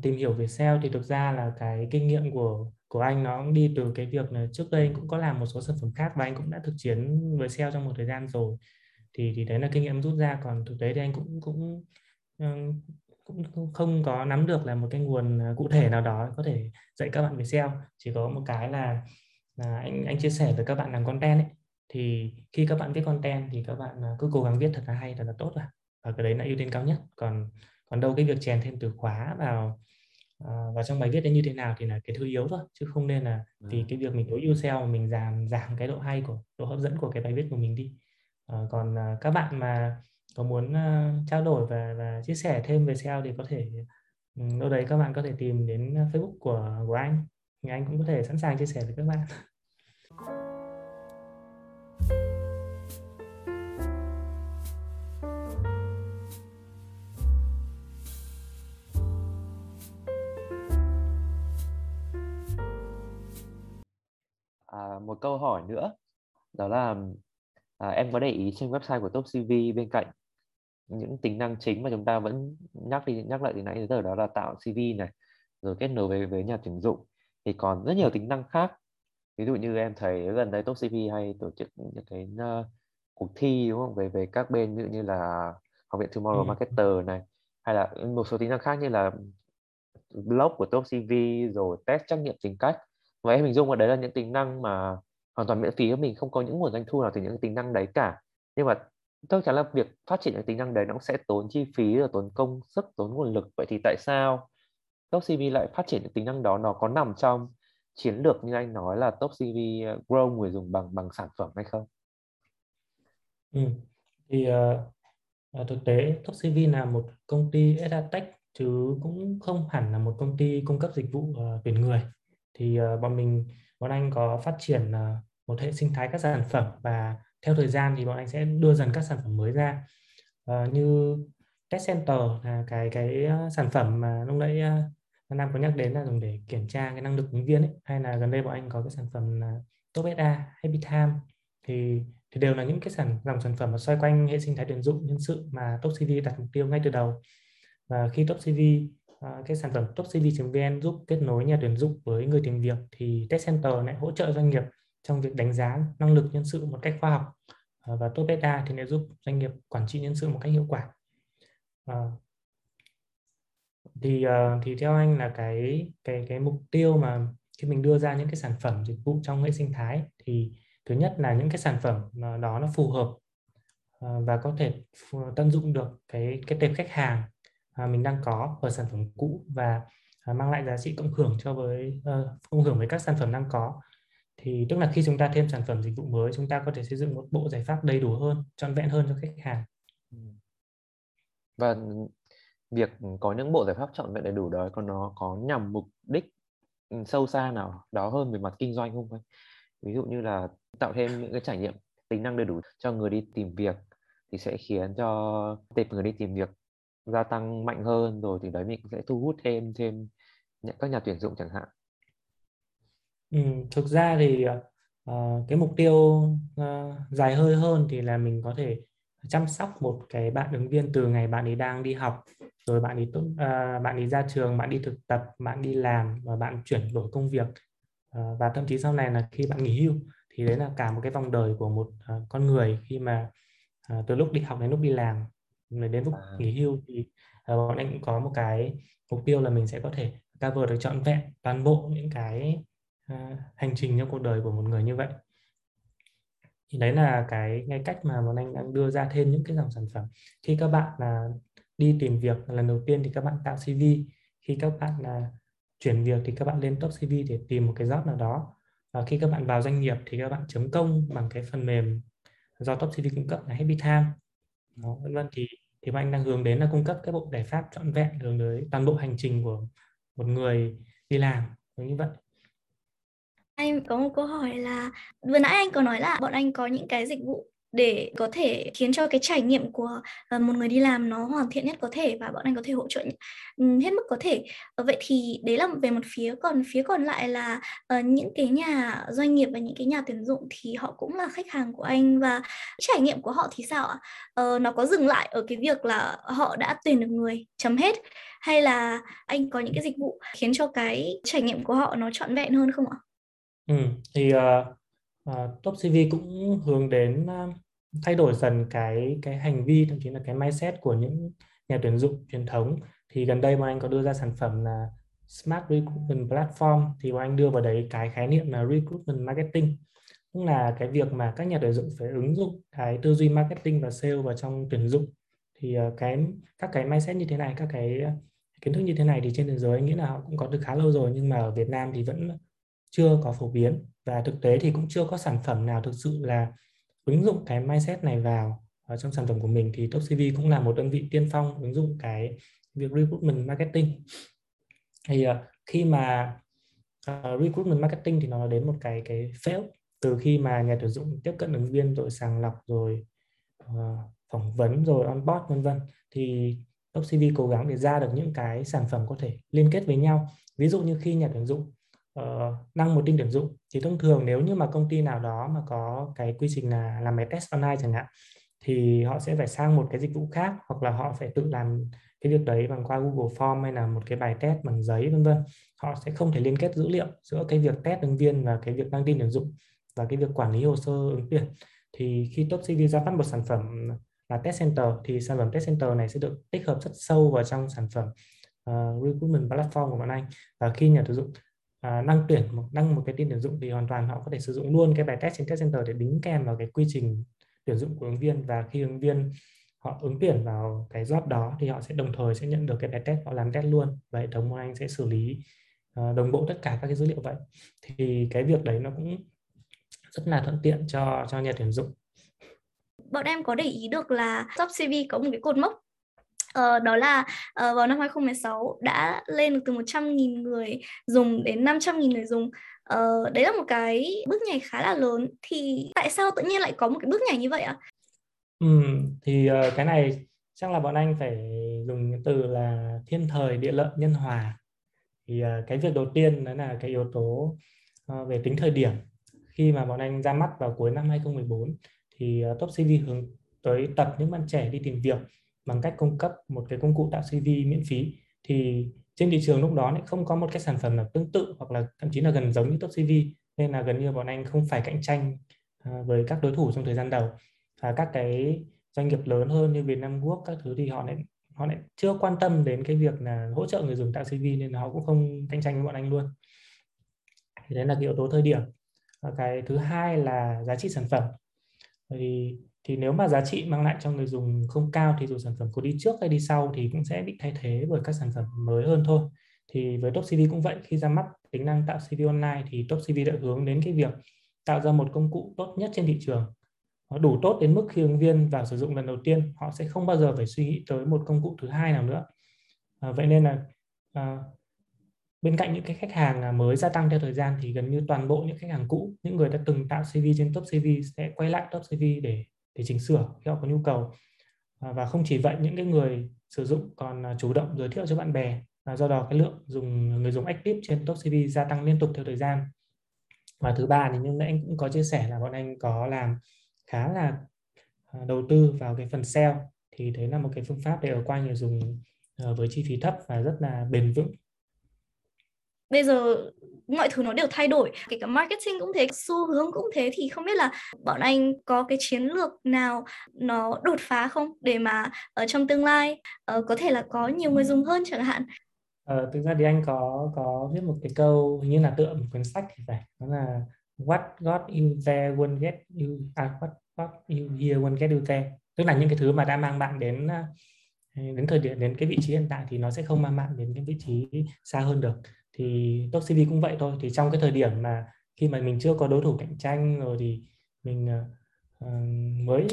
tìm hiểu về SEO thì thực ra là cái kinh nghiệm của của anh nó cũng đi từ cái việc là trước đây anh cũng có làm một số sản phẩm khác và anh cũng đã thực chiến với SEO trong một thời gian rồi. Thì thì đấy là kinh nghiệm rút ra còn thực tế thì anh cũng cũng ờ, cũng không có nắm được là một cái nguồn à, cụ thể nào đó có thể dạy các bạn về SEO chỉ có một cái là, là anh anh chia sẻ với các bạn làm content ấy. Thì khi các bạn viết content thì các bạn à, cứ cố gắng viết thật là hay thật là tốt là và cái đấy là ưu tiên cao nhất. Còn còn đâu cái việc chèn thêm từ khóa vào uh, vào trong bài viết đấy như thế nào thì là cái thứ yếu thôi chứ không nên là vì ừ. cái việc mình tối ưu SEO mình giảm giảm cái độ hay của độ hấp dẫn của cái bài viết của mình đi uh, còn uh, các bạn mà có muốn uh, trao đổi và và chia sẻ thêm về SEO thì có thể um, đâu đấy các bạn có thể tìm đến Facebook của của anh thì anh cũng có thể sẵn sàng chia sẻ với các bạn một câu hỏi nữa. Đó là à, em có để ý trên website của Top CV bên cạnh những tính năng chính mà chúng ta vẫn nhắc đi nhắc lại từ nãy đến giờ đó là tạo CV này rồi kết nối với với nhà tuyển dụng. Thì còn rất nhiều tính năng khác. Ví dụ như em thấy gần đây Top CV hay tổ chức những cái uh, cuộc thi đúng không? Về về các bên ví dụ như là học viện Tomorrow ừ. Marketer này hay là một số tính năng khác như là blog của Top CV rồi test trắc nghiệm tính cách và em hình dung là đấy là những tính năng mà hoàn toàn miễn phí của mình không có những nguồn doanh thu nào từ những tính năng đấy cả nhưng mà chắc chắn là việc phát triển những tính năng đấy nó cũng sẽ tốn chi phí và tốn công sức tốn nguồn lực vậy thì tại sao Top CV lại phát triển những tính năng đó nó có nằm trong chiến lược như anh nói là Top CV grow người dùng bằng bằng sản phẩm hay không? Ừ. Thì uh, thực tế Top CV là một công ty EdTech chứ cũng không hẳn là một công ty cung cấp dịch vụ uh, tuyển người thì uh, bọn mình bọn anh có phát triển uh, một hệ sinh thái các sản phẩm và theo thời gian thì bọn anh sẽ đưa dần các sản phẩm mới ra uh, như test center là cái cái sản phẩm mà lúc nãy uh, Nam có nhắc đến là dùng để kiểm tra cái năng lực ứng viên ấy. hay là gần đây bọn anh có cái sản phẩm là Top SA, Happy Time thì thì đều là những cái sản dòng sản phẩm mà xoay quanh hệ sinh thái tuyển dụng nhân sự mà Top CV đặt mục tiêu ngay từ đầu và khi Top CV À, cái sản phẩm topcv.vn giúp kết nối nhà tuyển dụng với người tìm việc thì Test Center lại hỗ trợ doanh nghiệp trong việc đánh giá năng lực nhân sự một cách khoa học à, và tốt Beta thì lại giúp doanh nghiệp quản trị nhân sự một cách hiệu quả. À, thì à, thì theo anh là cái cái cái mục tiêu mà khi mình đưa ra những cái sản phẩm dịch vụ trong hệ sinh thái thì thứ nhất là những cái sản phẩm đó nó phù hợp và có thể tận dụng được cái cái tệp khách hàng À, mình đang có ở sản phẩm cũ và à, mang lại giá trị cộng hưởng cho với uh, cộng hưởng với các sản phẩm đang có. Thì tức là khi chúng ta thêm sản phẩm dịch vụ mới chúng ta có thể xây dựng một bộ giải pháp đầy đủ hơn trọn vẹn hơn cho khách hàng. Ừ. Và việc có những bộ giải pháp trọn vẹn đầy đủ đó còn nó có nhằm mục đích ừ, sâu xa nào đó hơn về mặt kinh doanh không anh? Ví dụ như là tạo thêm những cái trải nghiệm tính năng đầy đủ cho người đi tìm việc thì sẽ khiến cho tệp người đi tìm việc gia tăng mạnh hơn rồi thì đấy mình sẽ thu hút thêm thêm các nhà tuyển dụng chẳng hạn. Ừ, thực ra thì uh, cái mục tiêu uh, dài hơi hơn thì là mình có thể chăm sóc một cái bạn ứng viên từ ngày bạn ấy đang đi học rồi bạn ấy tốt uh, bạn ấy ra trường bạn đi thực tập bạn đi làm và bạn chuyển đổi công việc uh, và thậm chí sau này là khi bạn nghỉ hưu thì đấy là cả một cái vòng đời của một uh, con người khi mà uh, từ lúc đi học đến lúc đi làm đến lúc à. nghỉ hưu thì uh, bọn anh cũng có một cái mục tiêu là mình sẽ có thể cover được trọn vẹn toàn bộ những cái uh, hành trình trong cuộc đời của một người như vậy. Thì đấy là cái ngay cách mà bọn anh đang đưa ra thêm những cái dòng sản phẩm. Khi các bạn là đi tìm việc lần đầu tiên thì các bạn tạo CV khi các bạn là chuyển việc thì các bạn lên top CV để tìm một cái job nào đó. Và khi các bạn vào doanh nghiệp thì các bạn chấm công bằng cái phần mềm do top CV cung cấp là Happy Time. Đó, vân vân. Thì thì bọn anh đang hướng đến là cung cấp các bộ giải pháp trọn vẹn, hướng tới toàn bộ hành trình của một người đi làm như vậy. Anh có một câu hỏi là, vừa nãy anh có nói là bọn anh có những cái dịch vụ để có thể khiến cho cái trải nghiệm của ờ, một người đi làm nó hoàn thiện nhất có thể và bọn anh có thể hỗ trợ ừ, hết mức có thể. Ờ, vậy thì đấy là về một phía còn phía còn lại là ờ, những cái nhà doanh nghiệp và những cái nhà tuyển dụng thì họ cũng là khách hàng của anh và trải nghiệm của họ thì sao ạ? Nó có dừng lại ở cái việc là họ đã tuyển được người chấm hết hay là anh có những cái dịch vụ khiến cho cái trải nghiệm của họ nó trọn vẹn hơn không ạ? Ừ, thì uh, uh, Top CV cũng hướng đến uh, thay đổi dần cái cái hành vi, thậm chí là cái mindset của những nhà tuyển dụng truyền thống. Thì gần đây bọn anh có đưa ra sản phẩm là Smart Recruitment Platform, thì bọn anh đưa vào đấy cái khái niệm là Recruitment Marketing. Cũng là cái việc mà các nhà tuyển dụng phải ứng dụng cái tư duy marketing và sale vào trong tuyển dụng. Thì ờ, cái, các cái mindset như thế này, các cái ờ, kiến thức như thế này thì trên thế giới anh nghĩ là họ cũng có được khá lâu rồi, nhưng mà ở Việt Nam thì vẫn chưa có phổ biến. Và thực tế thì cũng chưa có sản phẩm nào thực sự là ứng dụng cái mindset này vào ở trong sản phẩm của mình thì Top CV cũng là một đơn vị tiên phong ứng dụng cái việc recruitment marketing. Thì uh, khi mà uh, recruitment marketing thì nó đến một cái cái fail từ khi mà nhà tuyển dụng tiếp cận ứng viên rồi sàng lọc rồi uh, phỏng vấn rồi onboard vân vân. Thì Top CV cố gắng để ra được những cái sản phẩm có thể liên kết với nhau. Ví dụ như khi nhà tuyển dụng Ờ, uh, đăng một tin tuyển dụng. Thì thông thường nếu như mà công ty nào đó mà có cái quy trình là làm bài test online chẳng hạn thì họ sẽ phải sang một cái dịch vụ khác hoặc là họ phải tự làm cái việc đấy bằng qua Google Form hay là một cái bài test bằng giấy vân vân. Họ sẽ không thể liên kết dữ liệu giữa cái việc test ứng viên và cái việc đăng tin tuyển dụng và cái việc quản lý hồ sơ ứng tuyển. Thì khi Top CV ra mắt một sản phẩm là Test Center thì sản phẩm Test Center này sẽ được tích hợp rất sâu vào trong sản phẩm uh, recruitment platform của bọn anh và khi nhà tuyển dụng à, đăng tuyển một đăng một cái tin tuyển dụng thì hoàn toàn họ có thể sử dụng luôn cái bài test trên test center để đính kèm vào cái quy trình tuyển dụng của ứng viên. Và khi ứng viên họ ứng tuyển vào cái job đó thì họ sẽ đồng thời sẽ nhận được cái bài test họ làm test luôn và hệ thống của anh sẽ xử lý uh, đồng bộ tất cả các cái dữ liệu vậy. Thì cái việc đấy nó cũng rất là thuận tiện cho cho nhà tuyển dụng. Bọn em có để ý được là job CV có một cái cột mốc Uh, đó là uh, vào năm 2016 đã lên được từ 100.000 người dùng đến 500.000 người dùng. Uh, đấy là một cái bước nhảy khá là lớn. Thì tại sao tự nhiên lại có một cái bước nhảy như vậy ạ? Ừ, thì uh, cái này chắc là bọn anh phải dùng cái từ là thiên thời địa lợi nhân hòa. Thì uh, cái việc đầu tiên đó là cái yếu tố uh, về tính thời điểm. Khi mà bọn anh ra mắt vào cuối năm 2014 thì uh, Top CV hướng tới tập những bạn trẻ đi tìm việc bằng cách cung cấp một cái công cụ tạo CV miễn phí, thì trên thị trường lúc đó lại không có một cái sản phẩm nào tương tự hoặc là thậm chí là gần giống như top CV nên là gần như bọn anh không phải cạnh tranh à, với các đối thủ trong thời gian đầu. Và các cái doanh nghiệp lớn hơn như Vietnam Quốc các thứ thì họ lại họ lại chưa quan tâm đến cái việc là hỗ trợ người dùng tạo CV nên họ cũng không cạnh tranh với bọn anh luôn. Thì đấy là cái yếu tố thời điểm. Và cái thứ hai là giá trị sản phẩm. Thì thì nếu mà giá trị mang lại cho người dùng không cao thì dù sản phẩm có đi trước hay đi sau thì cũng sẽ bị thay thế bởi các sản phẩm mới hơn thôi. Thì với Top CV cũng vậy khi ra mắt tính năng tạo CV online thì Top CV đã hướng đến cái việc tạo ra một công cụ tốt nhất trên thị trường. Nó đủ tốt đến mức khi ứng viên vào sử dụng lần đầu tiên họ sẽ không bao giờ phải suy nghĩ tới một công cụ thứ hai nào nữa. À, vậy nên là à, bên cạnh những cái khách hàng à, mới gia tăng theo thời gian thì gần như toàn bộ những khách hàng cũ những người đã từng tạo CV trên top CV sẽ quay lại top CV để để chỉnh sửa khi họ có nhu cầu. À, và không chỉ vậy, những cái người sử dụng còn à, chủ động giới thiệu cho bạn bè và do đó cái lượng dùng, người dùng active trên top CV gia tăng liên tục theo thời gian. Và thứ ba thì như nãy anh cũng có chia sẻ là bọn anh có làm khá là à, đầu tư vào cái phần sale. Thì đấy là một cái phương pháp để ở qua người dùng với chi phí thấp và rất là bền vững. Bây giờ mọi thứ nó đều thay đổi. Kể cả marketing cũng thế xu hướng cũng thế thì không biết là bọn anh có cái chiến lược nào nó đột phá không để mà ở trong tương lai uh, có thể là có nhiều người dùng hơn chẳng hạn? Ờ, thực ra thì anh có có viết một cái câu như là tựa một cuốn sách thì phải đó là what got you there won't get you à, what got you here won't get you there. Tức là những cái thứ mà đã mang bạn đến ờ, đến thời điểm đến cái vị trí hiện tại thì nó sẽ không mang bạn đến cái vị trí xa hơn được thì top CV cũng vậy thôi. Thì trong cái thời điểm mà khi mà mình chưa có đối thủ cạnh tranh rồi thì mình uh, mới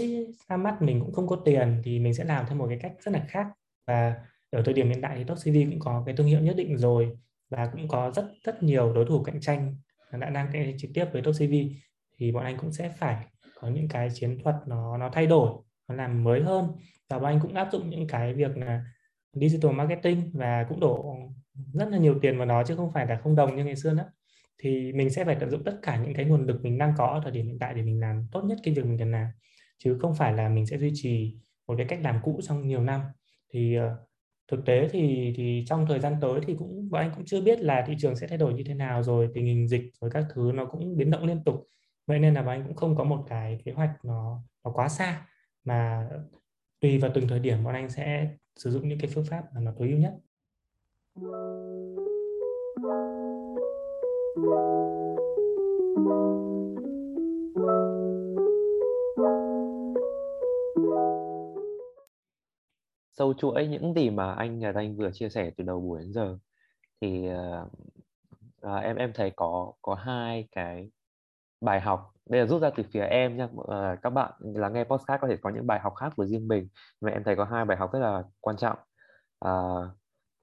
ra mắt mình cũng không có tiền thì mình sẽ làm theo một cái cách rất là khác. Và ở thời điểm hiện tại thì top CV cũng có cái thương hiệu nhất định rồi và cũng có rất rất nhiều đối thủ cạnh tranh đã đang cạnh trực tiếp với top CV thì bọn anh cũng sẽ phải có những cái chiến thuật nó nó thay đổi nó làm mới hơn. Và bọn anh cũng áp dụng những cái việc là digital marketing và cũng đổ rất là nhiều tiền vào nó chứ không phải là không đồng như ngày xưa nữa. Thì mình sẽ phải tận dụng tất cả những cái nguồn lực mình đang có ở thời điểm hiện tại để mình làm tốt nhất cái việc mình cần làm. Chứ không phải là mình sẽ duy trì một cái cách làm cũ trong nhiều năm. Thì uh, thực tế thì thì trong thời gian tới thì cũng bọn anh cũng chưa biết là thị trường sẽ thay đổi như thế nào rồi tình hình dịch rồi các thứ nó cũng biến động liên tục. Vậy nên là bọn anh cũng không có một cái kế hoạch nó nó quá xa. Mà tùy vào từng thời điểm bọn anh sẽ sử dụng những cái phương pháp mà nó tối ưu nhất sâu chuỗi những gì mà anh nhà Anh vừa chia sẻ từ đầu buổi đến giờ. Thì uh, uh, em em thấy có có hai cái bài học. Đây là rút ra từ phía em nha uh, ờ, các bạn là nghe podcast có thể có những bài học khác của riêng mình mà em thấy có hai bài học rất là quan trọng. Uh,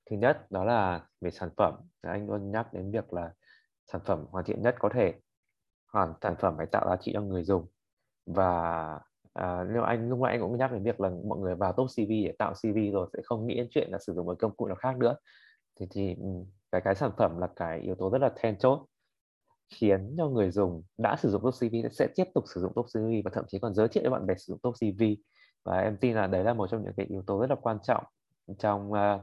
thứ nhất đó là về sản phẩm. Anh luôn nhắc đến việc là sản phẩm hoàn thiện nhất có thể. Hoàn sản phẩm phải tạo giá trị cho người dùng. Và à, nếu anh lúc nãy anh cũng nhắc đến việc là mọi người vào top CV để tạo CV rồi sẽ không nghĩ đến chuyện là sử dụng một công cụ nào khác nữa. Thì thì cái cái sản phẩm là cái yếu tố rất là then chốt khiến cho người dùng đã sử dụng top CV sẽ tiếp tục sử dụng top CV và thậm chí còn giới thiệu cho bạn bè sử dụng top CV và em tin là đấy là một trong những cái yếu tố rất là quan trọng trong uh,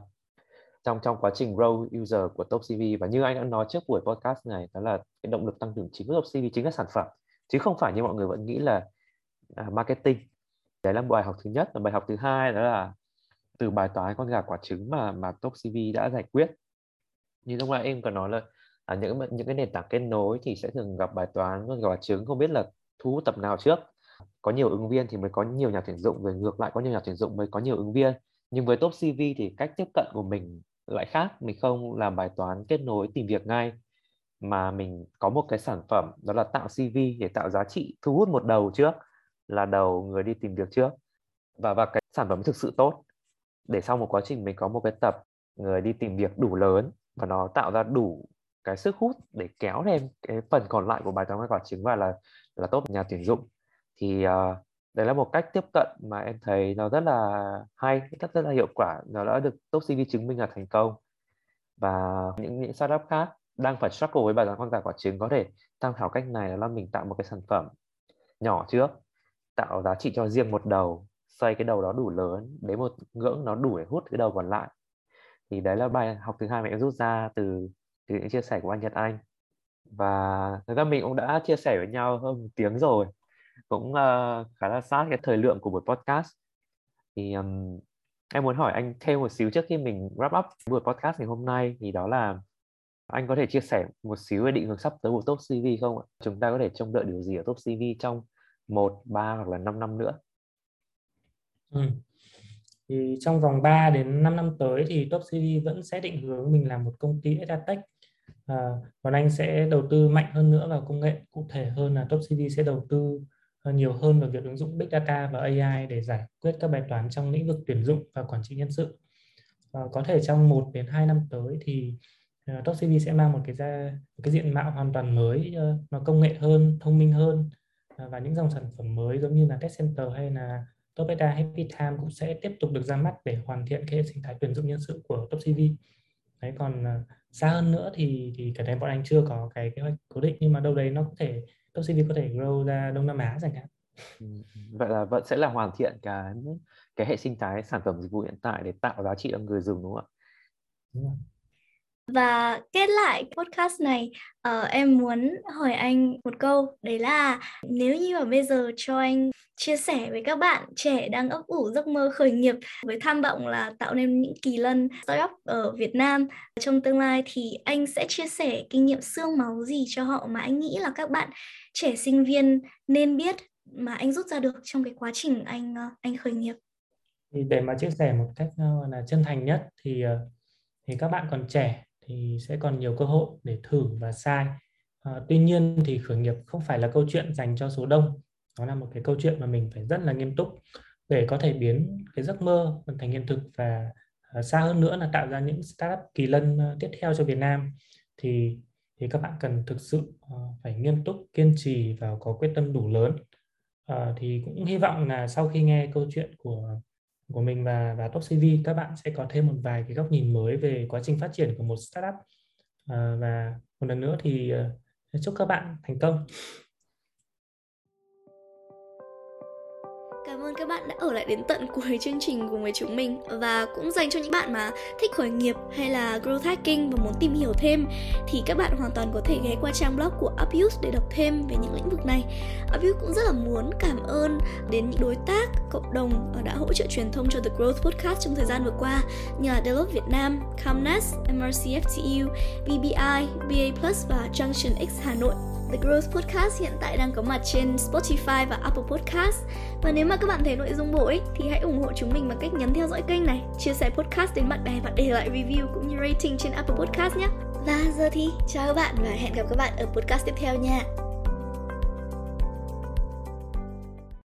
trong trong quá trình grow user của top CV và như anh đã nói trước buổi podcast này đó là cái động lực tăng trưởng chính của top CV chính là sản phẩm chứ không phải như mọi người vẫn nghĩ là à, marketing. Đấy là bài học thứ nhất. Và bài học thứ hai đó là từ bài toán con gà quả trứng mà mà top CV đã giải quyết. Như lúc nãy em còn nói là à, những những cái nền tảng kết nối thì sẽ thường gặp bài toán con gà quả trứng không biết là thu hút tập nào trước. Có nhiều ứng viên thì mới có nhiều nhà tuyển dụng rồi ngược lại có nhiều nhà tuyển dụng mới có nhiều ứng viên. Nhưng với top CV thì cách tiếp cận của mình lại khác mình không làm bài toán kết nối tìm việc ngay mà mình có một cái sản phẩm đó là tạo CV để tạo giá trị thu hút một đầu trước là đầu người đi tìm việc trước. Và và cái sản phẩm thực sự tốt. Để sau một quá trình mình có một cái tập người đi tìm việc đủ lớn và nó tạo ra đủ cái sức hút để kéo thêm cái phần còn lại của bài toán quả chứng và là là tốt nhà tuyển dụng thì uh, đấy là một cách tiếp cận mà em thấy nó rất là hay, rất rất là hiệu quả. Nó đã được top CV chứng minh là thành công. Và những những startup khác đang phải struggle với bài toán con gà quả trứng có thể tham khảo cách này là mình tạo một cái sản phẩm nhỏ trước, tạo giá trị cho riêng một đầu xoay cái đầu đó đủ lớn, đến một ngưỡng nó đủ để hút cái đầu còn lại. Thì đấy là bài học thứ hai mà em rút ra từ từ những chia sẻ của anh Nhật Anh. Và thực ra mình cũng đã chia sẻ với nhau hơn một tiếng rồi cũng uh, khá là sát cái thời lượng của buổi podcast thì um, em muốn hỏi anh thêm một xíu trước khi mình wrap up buổi podcast ngày hôm nay thì đó là anh có thể chia sẻ một xíu về định hướng sắp tới của top CV không ạ? Chúng ta có thể trông đợi điều gì ở top CV trong một ba hoặc là 5 năm nữa? Ừ. Thì trong vòng 3 đến 5 năm tới thì Top CV vẫn sẽ định hướng mình là một công ty EdTech à, ờ, còn anh sẽ đầu tư mạnh hơn nữa vào công nghệ cụ thể hơn là Top CV sẽ đầu tư Ờ, nhiều hơn vào việc ứng dụng Big Data và AI để giải quyết các bài toán trong lĩnh vực tuyển dụng và quản trị nhân sự. À, có thể trong 1 đến 2 năm tới thì uh, TopCV sẽ mang một cái ra một cái diện mạo hoàn toàn mới uh, nó công nghệ hơn thông minh hơn uh, và những dòng sản phẩm mới giống như là Test Center hay là Top Data Happy Time cũng sẽ tiếp tục được ra mắt để hoàn thiện cái hệ sinh thái tuyển dụng nhân sự của TopCV. Đấy còn uh, xa hơn nữa thì thì cái này bọn anh chưa có cái kế hoạch cố định nhưng mà đâu đấy nó có thể CV có thể grow ra Đông Nam Á chẳng hạn ừ, ừ. vậy là vẫn sẽ là hoàn thiện cái cái hệ sinh thái sản phẩm dịch vụ hiện tại để tạo giá trị cho người dùng đúng không ạ? Đúng rồi. Và kết lại podcast này, uh, em muốn hỏi anh một câu, đấy là nếu như mà bây giờ cho anh chia sẻ với các bạn trẻ đang ấp ủ giấc mơ khởi nghiệp với tham vọng là tạo nên những kỳ lân startup ở Việt Nam trong tương lai thì anh sẽ chia sẻ kinh nghiệm xương máu gì cho họ mà anh nghĩ là các bạn trẻ sinh viên nên biết mà anh rút ra được trong cái quá trình anh ờ, anh khởi nghiệp? Thì để mà chia sẻ một cách ờ, là chân thành nhất thì thì các bạn còn trẻ thì sẽ còn nhiều cơ hội để thử và sai. À, tuy nhiên thì khởi nghiệp không phải là câu chuyện dành cho số đông. Nó là một cái câu chuyện mà mình phải rất là nghiêm túc để có thể biến cái giấc mơ thành hiện thực và ờ, xa hơn nữa là tạo ra những startup kỳ lân ờ, tiếp theo cho Việt Nam. Thì thì các bạn cần thực sự phải nghiêm túc kiên trì và có quyết tâm đủ lớn. À, thì cũng hy vọng là sau khi nghe câu chuyện của của mình và và Top CV các bạn sẽ có thêm một vài cái góc nhìn mới về quá trình phát triển của một startup. À, và một lần nữa thì uh, chúc các bạn thành công. Cảm ơn các bạn đã ở lại đến tận cuối chương trình cùng với chúng mình và cũng dành cho những bạn mà thích khởi nghiệp hay là growth hacking và muốn tìm hiểu thêm thì các bạn hoàn toàn có thể ghé qua trang blog của Upuse để đọc thêm về những lĩnh vực này. Upuse cũng rất là muốn cảm ơn đến những đối tác, cộng đồng ờ, đã hỗ trợ truyền thông cho The Growth Podcast trong thời gian vừa qua như là Deloitte Việt Nam, Comnas, MRCFTU, BBI, VBI, BA Plus và Junction X Hà Nội. The Growth Podcast hiện tại đang có mặt trên Spotify và Apple Podcast. Và nếu mà các bạn thấy nội dung bổ ích thì hãy ủng hộ chúng mình bằng cách nhấn theo dõi kênh này, chia sẻ podcast đến bạn bè và để lại review cũng như rating trên Apple Podcast nhé. Và giờ thì chào các bạn và hẹn gặp các bạn ở podcast tiếp theo nha.